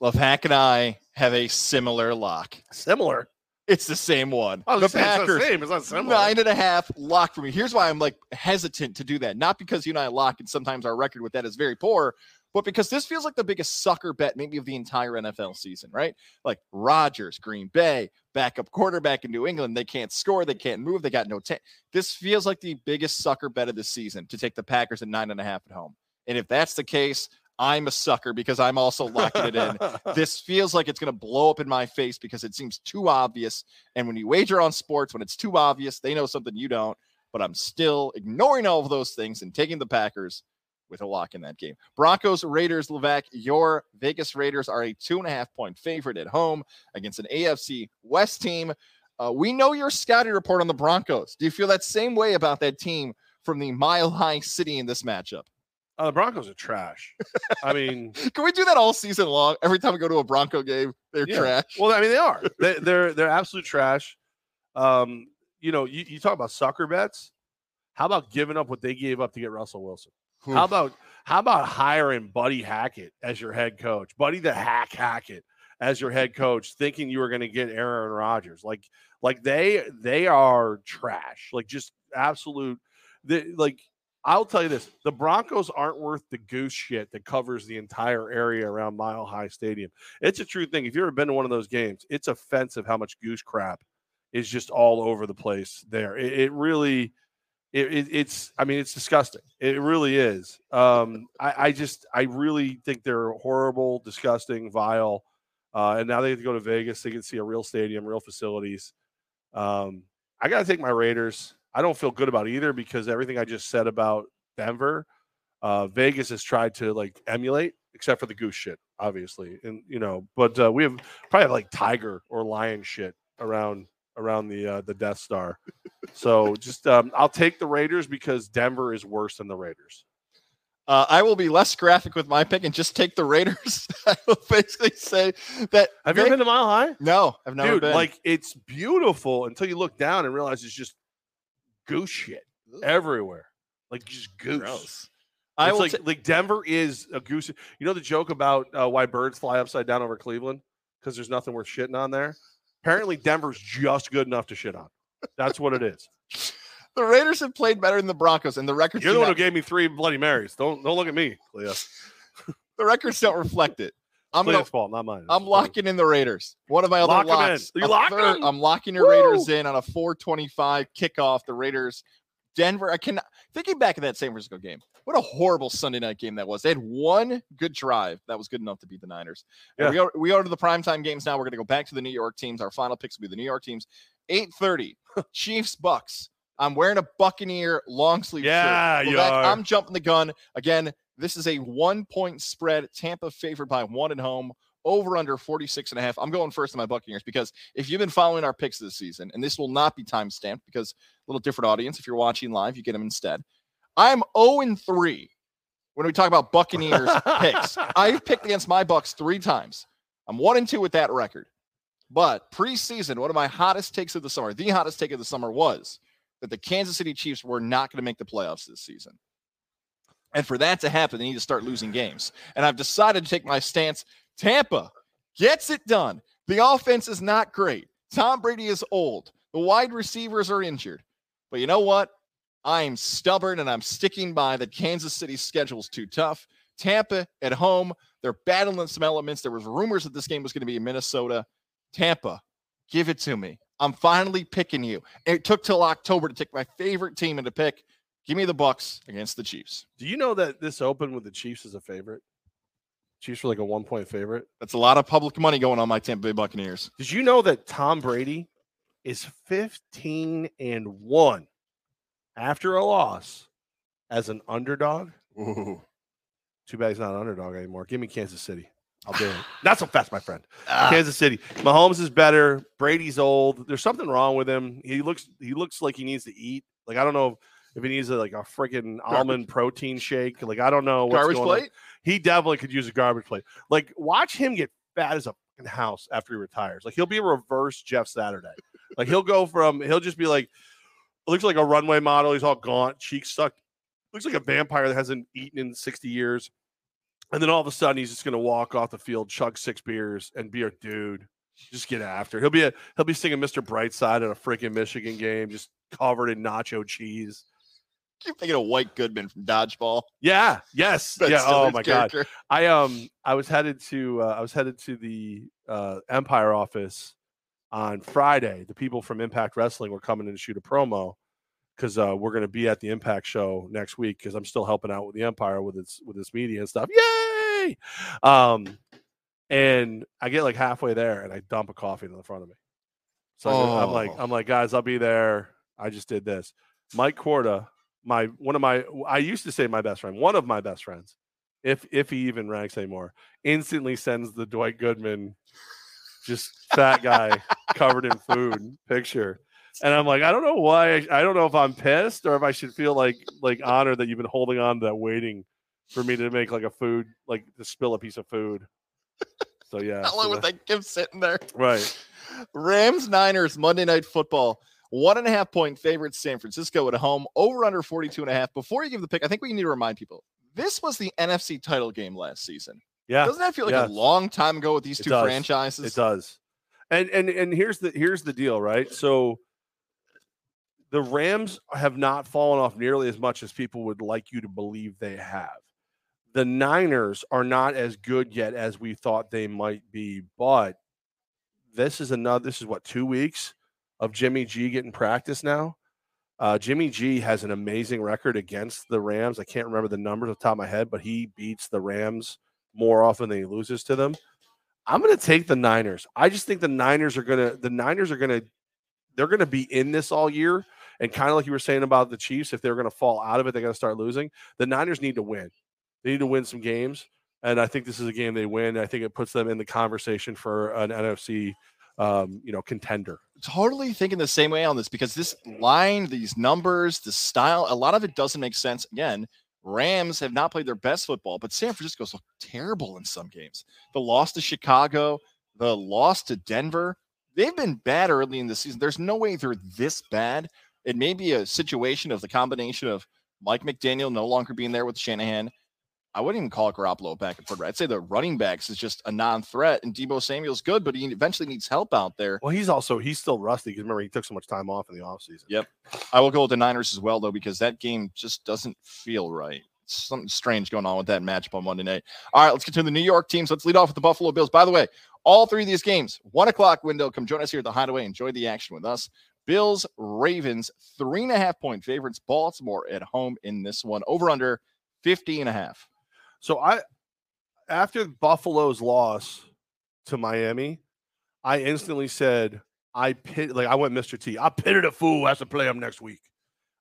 Levack and I have a similar lock. Similar. It's the same one. Oh, the Packers. the same. It's not similar. Nine and a half lock for me. Here's why I'm like hesitant to do that. Not because you and I lock, and sometimes our record with that is very poor, but because this feels like the biggest sucker bet maybe of the entire NFL season, right? Like Rodgers, Green Bay, backup quarterback in New England. They can't score, they can't move, they got no ten. This feels like the biggest sucker bet of the season to take the Packers at nine and a half at home. And if that's the case, I'm a sucker because I'm also locking it in this feels like it's going to blow up in my face because it seems too obvious. And when you wager on sports, when it's too obvious, they know something you don't. But I'm still ignoring all of those things and taking the Packers with a lock in that game. Broncos, Raiders, Levack, your Vegas Raiders are a two and a half point favorite at home against an AFC West team. Uh, we know your scouting report on the Broncos. Do you feel that same way about that team from the Mile High City in this matchup? Uh, the Broncos are trash. I mean, Can we do that all season long? Every time we go to a Bronco game, they're Yeah. trash. well, I mean, they are. They, they're they're absolute trash. Um, you know, you, you talk about sucker bets. How about giving up what they gave up to get Russell Wilson? How about how about hiring Buddy Hackett as your head coach? Buddy the Hack Hackett as your head coach, thinking you were going to get Aaron Rodgers. Like like they they are trash. Like just absolute. The, like I'll tell you this: the Broncos aren't worth the goose shit that covers the entire area around Mile High Stadium. It's a true thing. If you've ever been to one of those games, it's offensive how much goose crap is just all over the place there. It, it really, it, it, it's, I mean, it's disgusting. It really is. Um, I, I just, I really think they're horrible, disgusting, vile. Uh, and now they have to go to Vegas. They can see a real stadium, real facilities. Um, I got to take my Raiders. I don't feel good about either because everything I just said about Denver, uh, Vegas has tried to like emulate, except for the goose shit, obviously. And you know, but uh, we have probably have like tiger or lion shit around around the uh, the Death Star. so just um, I'll take the Raiders because Denver is worse than the Raiders. Uh, I will be less graphic with my pick and just take the Raiders. I will basically say that. Have you ever been to Mile High? No, I've never Dude, been. like it's beautiful until you look down and realize it's just goose shit everywhere. Like just goose. gross. I It's will. like ta- like Denver is a goose. You know the joke about uh, why birds fly upside down over Cleveland because there's nothing worth shitting on there. Apparently, Denver's just good enough to shit on. That's what it is. the Raiders have played better than the Broncos, and the records. You're the one who gave me three Bloody Marys. Don't don't look at me, Clea. the records don't reflect it. I'm gonna. Fault, not mine. I'm locking in the Raiders. One of my other Lock in. locks. You a locking third- 'em? I'm locking your Raiders in on a 425 kickoff. The Raiders, Denver. I can thinking back of that San Francisco game. What a horrible Sunday night game that was. They had one good drive that was good enough to beat the Niners. Yeah. We go we go to the primetime games now. We're gonna go back to the New York teams. Our final picks will be the New York teams. 8:30. Chiefs Bucks. I'm wearing a Buccaneer long sleeve Yeah, shirt. are. I'm jumping the gun again. This is a one point spread. Tampa favored by one at home. over under 46 and a half. I'm going first in my Buccaneers because if you've been following our picks this season, and this will not be time stamped because a little different audience. If you're watching live, you get them instead. I'm 0 and 3 when we talk about Buccaneers picks. I've picked against my Bucks three times. I'm one and two with that record. But preseason, one of my hottest takes of the summer, the hottest take of the summer was that the Kansas City Chiefs were not going to make the playoffs this season. And for that to happen, they need to start losing games. And I've decided to take my stance. Tampa gets it done. The offense is not great. Tom Brady is old. The wide receivers are injured. But you know what? I'm stubborn and I'm sticking by that Kansas City's schedule is too tough. Tampa at home, they're battling some elements. There was rumors that this game was going to be in Minnesota. Tampa, give it to me. I'm finally picking you. It took till October to take my favorite team into pick. Give me the Bucks against the Chiefs. Do you know that this opened with the Chiefs as a favorite? Chiefs were like a one point favorite. That's a lot of public money going on my Tampa Bay Buccaneers. Did you know that Tom Brady is 15 and 1 after a loss as an underdog? Ooh. Too bad he's not an underdog anymore. Give me Kansas City. I'll do it. Not so fast, my friend. Ah, Kansas City. Mahomes is better. Brady's old. There's something wrong with him. He looks he looks like he needs to eat. Like I don't know if he needs a, like a freaking almond protein shake. Like I don't know what's garbage going on. plate? He definitely could use a garbage plate. Like watch him get fat as a fucking house after he retires. Like he'll be a reverse Jeff Saturday. Like he'll go from he'll just be like looks like a runway model. He's all gaunt, cheeks sucked. Looks like a vampire that hasn't eaten in 60 years. And then all of a sudden he's just gonna walk off the field, chug six beers, and be a dude. Just get after. He'll be a he'll be singing Mr. Brightside at a freaking Michigan game, just covered in nacho cheese. Keep thinking of White Goodman from Dodgeball. Yeah. Yes. Yeah. Oh my god. I um I was headed to uh, I was headed to the uh, Empire office on Friday. The people from Impact Wrestling were coming in to shoot a promo because uh, we're going to be at the Impact show next week because I'm still helping out with the Empire with its with its media and stuff. Yay! Um, and I get like halfway there and I dump a coffee in the front of me. So go- I'm like Oh. I'm like guys, I'll be there. I just did this. Mike Corda, my one of my I used to say my best friend, one of my best friends, if if he even ranks anymore, instantly sends the Dwight Goodman, just fat guy covered in food picture. And I'm like, I don't know why. I, don't know if I'm pissed or if I should feel like like honored that you've been holding on to that, waiting for me to make like a food, like to spill a piece of food. So yeah, How long was that- that gift sitting there? right. Rams Niners Monday Night Football. One and a half point favorite San Francisco at home, over under 42 and a half. Before you give the pick, I think we need to remind people this was the NFC title game last season. Yeah, Doesn't that feel like yes. a long time ago with these It two does. franchises? It does. And and and here's the here's the deal, right? So the Rams have not fallen off nearly as much as people would like you to believe they have. The Niners are not as good yet as we thought they might be, but this is another this is what 2 weeks of Jimmy G getting practice now. Uh, Jimmy G has an amazing record against the Rams. I can't remember the numbers off the top of my head, but he beats the Rams more often than he loses to them. I'm going to take the Niners. I just think the Niners are going to the Niners are going to they're going to be in this all year and kind of like you were saying about the Chiefs if they're going to fall out of it they're going to start losing. The Niners need to win. They need to win some games and I think this is a game they win. I think it puts them in the conversation for an NFC um, you know, contender. totally thinking the same way on this because this line, these numbers, the style, a lot of it doesn't make sense. Again, Rams have not played their best football, but San Francisco's looked terrible in some games. The loss to Chicago, the loss to Denver, they've been bad early in the season. There's no way they're this bad. It may be a situation of the combination of Mike McDaniel no longer being there with Shanahan. I wouldn't even call Garoppolo a back at quarterback. I'd say the running backs is just a non-threat, and Deebo Samuel's good, but he eventually needs help out there. Well, he's also he's still rusty because remember he took so much time off in the offseason. Yep. I will go with the Niners as well, though, because that game just doesn't feel right. Something strange going on with that matchup on Monday night. All right, let's get to the New York teams. Let's lead off with the Buffalo Bills. By the way, all three of these games, one o'clock window. Come join us here at the Hideaway. Enjoy the action with us. Bills, Ravens, three and a half point favorites. Baltimore at home in this one. Over under 50 and a half. So I, after Buffalo's loss to Miami, I instantly said I pit like I went Mr. T. I pitted a fool has to play him next week.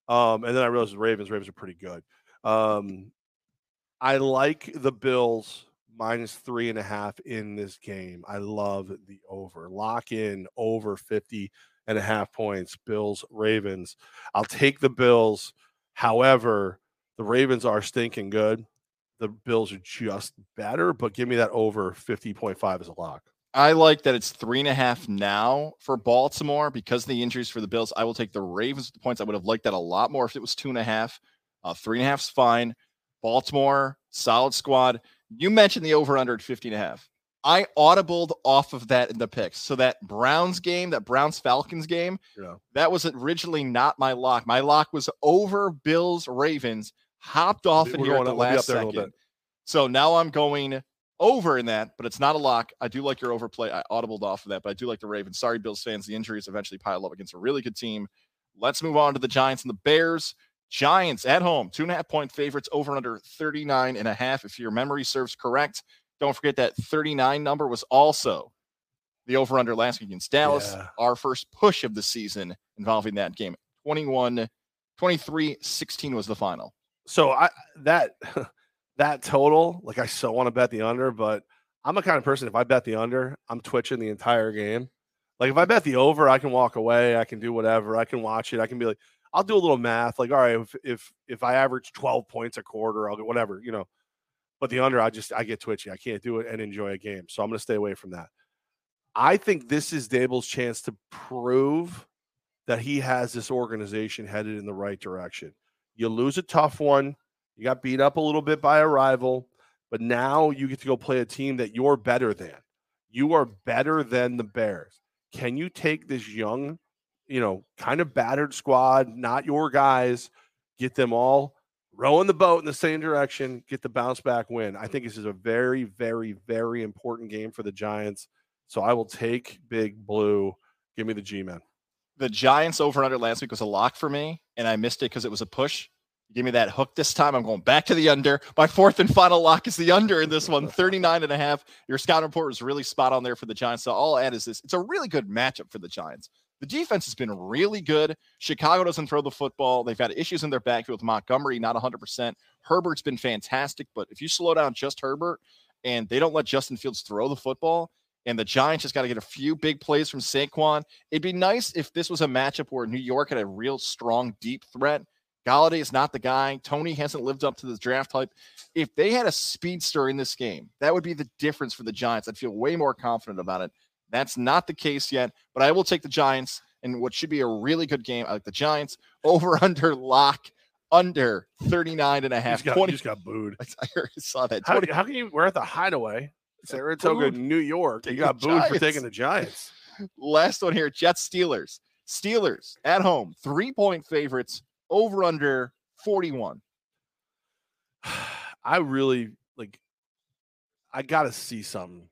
Um, and then I realized the Ravens. Ravens are pretty good. Um, I like the Bills minus three and a half in this game. I love the over. Lock in over 50 and a half points. Bills, Ravens. I'll take the Bills. However, the Ravens are stinking good. The Bills are just better, but give me that over 50.5 as a lock. I like that it's three and a half now for Baltimore because of the injuries for the Bills. I will take the Ravens with the points. I would have liked that a lot more if it was two and a half. Uh, three and a half is fine. Baltimore, solid squad. You mentioned the over under at 50 and a half. I audibled off of that in the picks. So that Browns game, that Browns Falcons game, Yeah. that was originally not my lock. My lock was over Bills Ravens. Hopped off in We're here at the up- we'll be last up there in a little second. So now I'm going over in that, but it's not a lock. I do like your overplay. I audibled off of that, but I do like the Ravens. Sorry, Bills fans. The injuries eventually pile up against a really good team. Let's move on to the Giants and the Bears. Giants at home, two and a half point favorites over and under 39 and a half. If your memory serves correct, don't forget that 39 number was also the over under last week against Dallas. Yeah. Our first push of the season involving that game. 21 23 16 was the final. So I that that total, like I so want to bet the under, but I'm a kind of person if I bet the under, I'm twitching the entire game. Like if I bet the over, I can walk away, I can do whatever, I can watch it, I can be like, I'll do a little math, like all right, if if if I average 12 points a quarter, I'll get whatever, you know. But the under, I just I get twitchy. I can't do it and enjoy a game. So I'm gonna stay away from that. I think this is Daboll's chance to prove that he has this organization headed in the right direction. You lose a tough one. You got beat up a little bit by a rival, but now you get to go play a team that you're better than. You are better than the Bears. Can you take this young, you know, kind of battered squad, not your guys, get them all rowing the boat in the same direction, get the bounce back win? I think this is a very, very, very important game for the Giants. So I will take Big Blue. Give me the G men. The Giants over under last week was a lock for me, and I missed it because it was a push. Give me that hook this time. I'm going back to the under. My fourth and final lock is the under in this one, 39 and a half. Your scout report was really spot on there for the Giants. So all I'll add is this. It's a really good matchup for the Giants. The defense has been really good. Chicago doesn't throw the football. They've had issues in their backfield with Montgomery, not 100%. Herbert's been fantastic, but if you slow down just Herbert and they don't let Justin Fields throw the football, and the Giants just got to get a few big plays from Saquon. It'd be nice if this was a matchup where New York had a real strong, deep threat. Golladay is not the guy. Toney hasn't lived up to the draft hype. If they had a speedster in this game, that would be the difference for the Giants. I'd feel way more confident about it. That's not the case yet, but I will take the Giants in what should be a really good game. I like the Giants over under lock under 39 and a You half. just got, 20, you just got booed. I saw that. How, how can you? We're at the Hideaway, Saratoga. New York. You got booed for taking the Giants. Last one here Jets Steelers. Steelers at home, three point favorites over under 41. I really like. I got to see something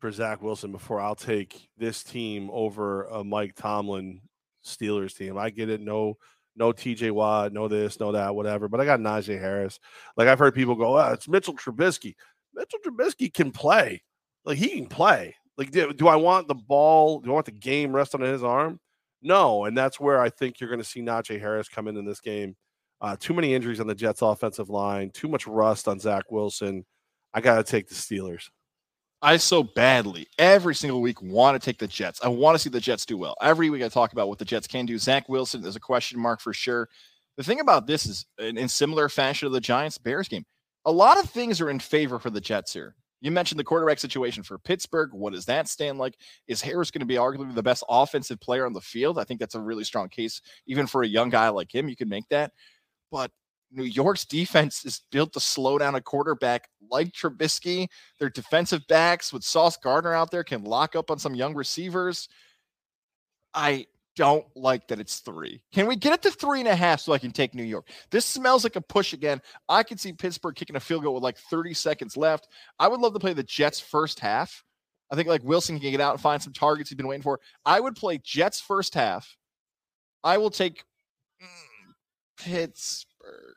for Zach Wilson before I'll take this team over a Mike Tomlin Steelers team. I get it. No, no TJ Watt, no this, no that, whatever. But I got Najee Harris. Like I've heard people go, oh, it's Mitchell Trubisky. Mitchell Trubisky can play. Like he can play. Like do, do I want the ball? Do I want the game resting on his arm? No, and that's where I think you're going to see Najee Harris come in in this game. Uh, too many injuries on the Jets' offensive line. Too much rust on Zach Wilson. I got to take the Steelers. I so badly every single week want to take the Jets. I want to see the Jets do well. Every week I talk about what the Jets can do. Zach Wilson is a question mark for sure. The thing about this is, in, in similar fashion to the Giants Bears game, a lot of things are in favor for the Jets here. You mentioned the quarterback situation for Pittsburgh. What does that stand like? Is Harris going to be arguably the best offensive player on the field? I think that's a really strong case, even for a young guy like him. You can make that. But New York's defense is built to slow down a quarterback like Trubisky. Their defensive backs with Sauce Gardner out there can lock up on some young receivers. I don't like that it's three. Can we get it to three and a half so I can take New York? This smells like a push again. I can see Pittsburgh kicking a field goal with like 30 seconds left. I would love to play the Jets first half. I think like Wilson can get out and find some targets he's been waiting for. I would play Jets first half. I will take mm, Pittsburgh.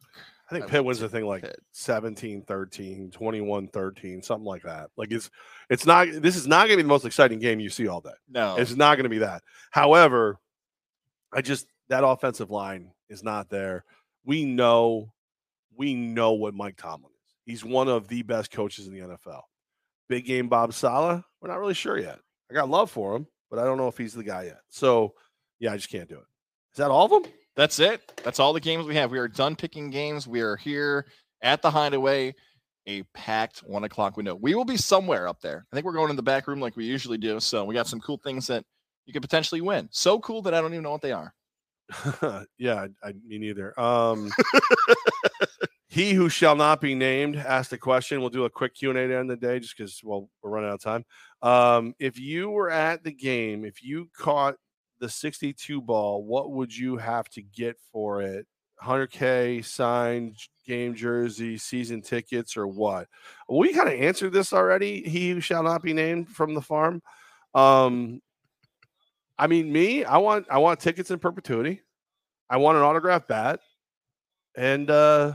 I think I Pitt wins the thing like Pitt. 17 13, 21 13, something like that. Like it's it's not this is not going to be the most exciting game you see all day. No, It's not going to be that. However, I just that offensive line is not there. We know we know what Mike Tomlin is. He's one of the best coaches in the NFL. big game Bob Saleh, we're not really sure yet. I got love for him, but I don't know if he's the guy yet. So, yeah, I just can't do it. Is that all of them? That's it. That's all the games we have. We are done picking games. We are here at the Hideaway, a packed one o'clock window. We will be somewhere up there. I think we're going in the back room like we usually do. So we got some cool things that you could potentially win. So cool that I don't even know what they are. yeah, I, I me neither. Um, he who shall not be named asked a question. We'll do a quick Q and A the end the day, just because well we're running out of time. Um, if you were at the game, if you caught the 62 ball, what would you have to get for it? 100K signed game jersey, season tickets, or what? We kind of answered this already. He who shall not be named from the farm. Um, I mean, me, I want I want tickets in perpetuity. I want an autograph bat, and uh,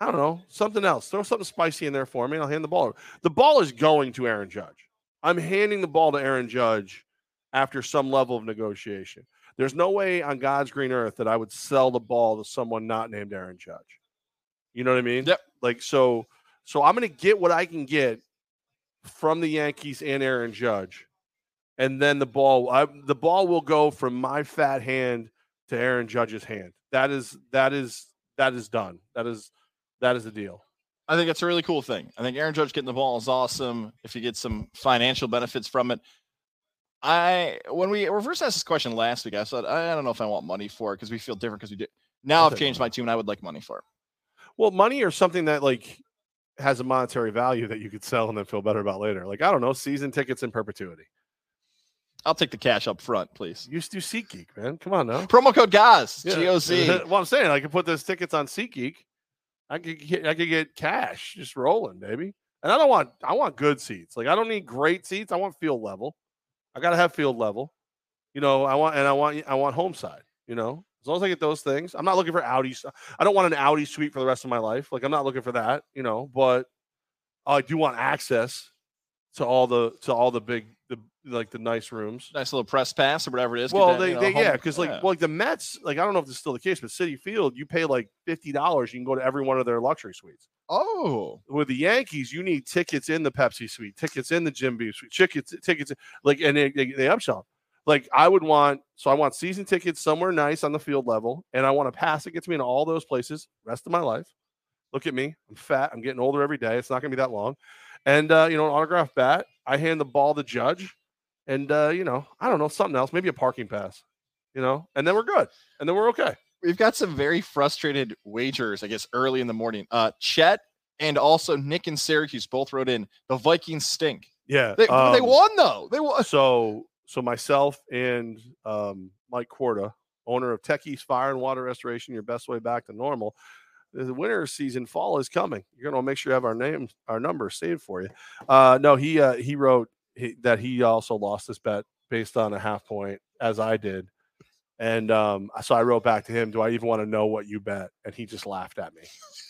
I don't know something else. Throw something spicy in there for me. and I'll hand the ball. Over. The ball is going to Aaron Judge. I'm handing the ball to Aaron Judge after some level of negotiation. There's no way on God's green earth that I would sell the ball to someone not named Aaron Judge. You know what I mean? Yep. Like so, so I'm going to get what I can get from the Yankees and Aaron Judge, and then the ball, I, the ball will go from my fat hand to Aaron Judge's hand. That is that is that is done. That is that is the deal. I think it's a really cool thing. I think Aaron Judge getting the ball is awesome. If you get some financial benefits from it, I when we were first asked this question last week, I said I don't know if I want money for it because we feel different because we do. Now I've changed my tune. I would like money for it. Well, money or something that like has a monetary value that you could sell and then feel better about later. Like I don't know, season tickets in perpetuity. I'll take the cash up front, please. You used to SeatGeek, man. Come on now. Promo code GOZ, Yeah. G O Z. well, I'm saying I could put those tickets on SeatGeek. I could get, I could get cash just rolling, baby. And I don't want I want good seats. Like I don't need great seats. I want field level. I gotta have field level. You know, I want and I want I want home side. You know, as long as I get those things, I'm not looking for Audi. I don't want an Audi suite for the rest of my life. Like I'm not looking for that. You know, but I do want access to all the to all the big like the nice rooms. Nice little press pass or whatever it is. Well, that, they, you know, they yeah, because like yeah. well, like the Mets, like I don't know if this is still the case, but Citi Field, you pay like fifty dollars, you can go to every one of their luxury suites. oh, With the Yankees, you need tickets in the Pepsi suite, tickets in the Jim Beam suite, tickets, tickets, like and they, they, they upsell. 'em. Like I would want, so I want season tickets somewhere nice on the field level, and I want a pass that gets me into all those places rest of my life. Look at me, I'm fat, I'm getting older every day. It's not gonna be that long, and uh, you know, an autograph bat. I hand the ball to Judge, and uh, you know, I don't know something else, maybe a parking pass, you know, and then we're good, and then we're okay. we've got some very frustrated wagers, I guess, early in the morning. Uh, Chet and also Nick and Syracuse both wrote in the Vikings stink. Yeah, They, they um, won though. They won. So, so myself and um, Mike Corda, owner of Tech East Fire and Water Restoration, your best way back to normal. The winter season, fall is coming. You're gonna make sure you have our names, our numbers saved for you. Uh, no, he uh, he wrote he, that he also lost this bet based on a half point, as I did. And um, so I wrote back to him, "Do I even want to know what you bet?" And he just laughed at me.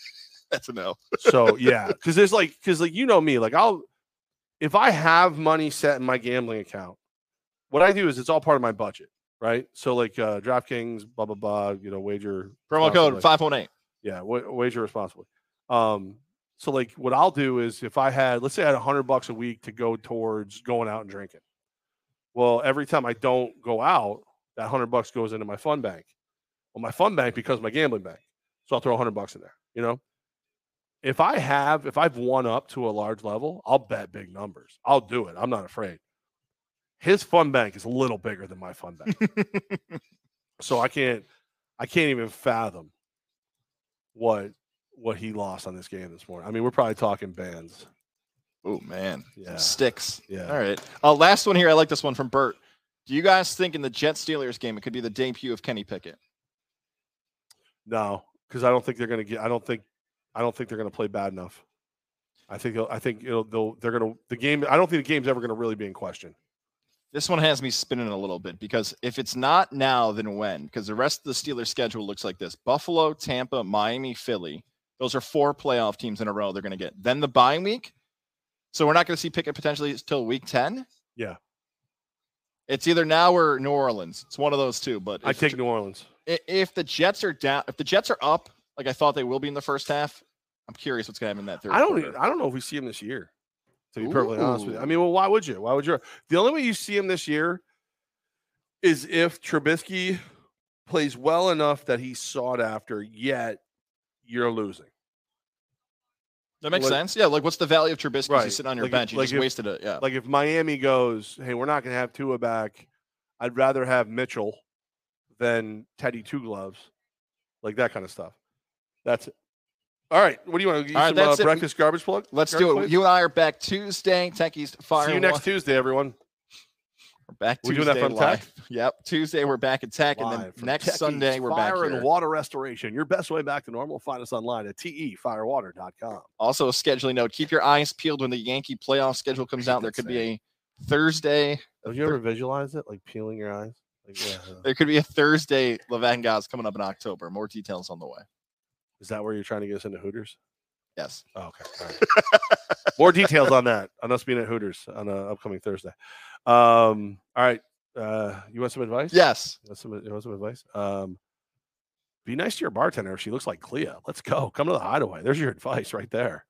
That's a no. So yeah, because there's like because like you know me, like I'll if I have money set in my gambling account, what I do is it's all part of my budget, right? So like uh DraftKings, blah blah blah, you know, wager Promo code responsibly. 518. yeah, wa- wager responsibly. Um, so like what I'll do is if I had let's say I had a hundred bucks a week to go towards going out and drinking. Well, every time I don't go out, that hundred bucks goes into my fund bank. Well, my fund bank becomes my gambling bank. So I'll throw a hundred bucks in there, you know. If I have, if I've won up to a large level, I'll bet big numbers. I'll do it. I'm not afraid. His fund bank is a little bigger than my fund bank. so I can't I can't even fathom what what he lost on this game this morning. I mean, we're probably talking bands. Oh man, Yeah. sticks. Yeah. All right. Uh, last one here. I like this one from Bert. Do you guys think in the Jet Steelers game it could be the debut of Kenny Pickett? No, because I don't think they're gonna get I don't think I don't think they're gonna play bad enough. I think they'll- I think it'll they'll they're gonna the game I don't think the game's ever gonna really be in question. This one has me spinning a little bit because if it's not now, then when? Because the rest of the Steelers schedule looks like this: Buffalo, Tampa, Miami, Philly. Those are four playoff teams in a row they're going to get. Then the bye week. So we're not going to see Pickett potentially till week ten. Yeah. It's either now or New Orleans. It's one of those two. But I take New Orleans. if the Jets are down, if the Jets are up, like I thought they will be in the first half, I'm curious what's going to happen in that third. I don't quarter. I don't know if we see him this year. To be perfectly honest with you, I mean, well, why would you? Why would you? The only way you see him this year is if Trubisky plays well enough that he's sought after. Yet you're losing. That makes What- sense. Yeah, like what's the value of Trubisky? Right. Sitting on your Like if- bench. You like just if- wasted it. Yeah. Like if Miami goes, hey, we're not going to have Tua back. I'd rather have Mitchell than Teddy Two Gloves, like that kind of stuff. That's it. All right. What do you want to All right, some uh, breakfast garbage plug? Let's Garbage do it. plate? You and I are back Tuesday. Tech East Fire. See you next Tuesday, everyone. We're back We Tuesday doing that from live. Tech? Yep. Tuesday we're back at Tech, and then next Sunday we're back Fire and Water Restoration. Your best way back to normal. Find us online at tefirewater.com. Also, a scheduling note: keep your eyes peeled when the Yankee playoff schedule comes out. There could be a Thursday. Have you ever visualized it, like peeling your eyes? Like, yeah. There could be a Thursday Levack and Goz coming up in October. More details on the way. Is that where you're trying to get us into Hooters? Yes. Oh, okay. All right. More details on that on us being at Hooters on uh, upcoming Thursday. Um, all right. Uh, you want some advice? Yes. You want some, you want some advice? Um, be nice to your bartender if she looks like Clea. Let's go. Come to the hideaway. There's your advice right there.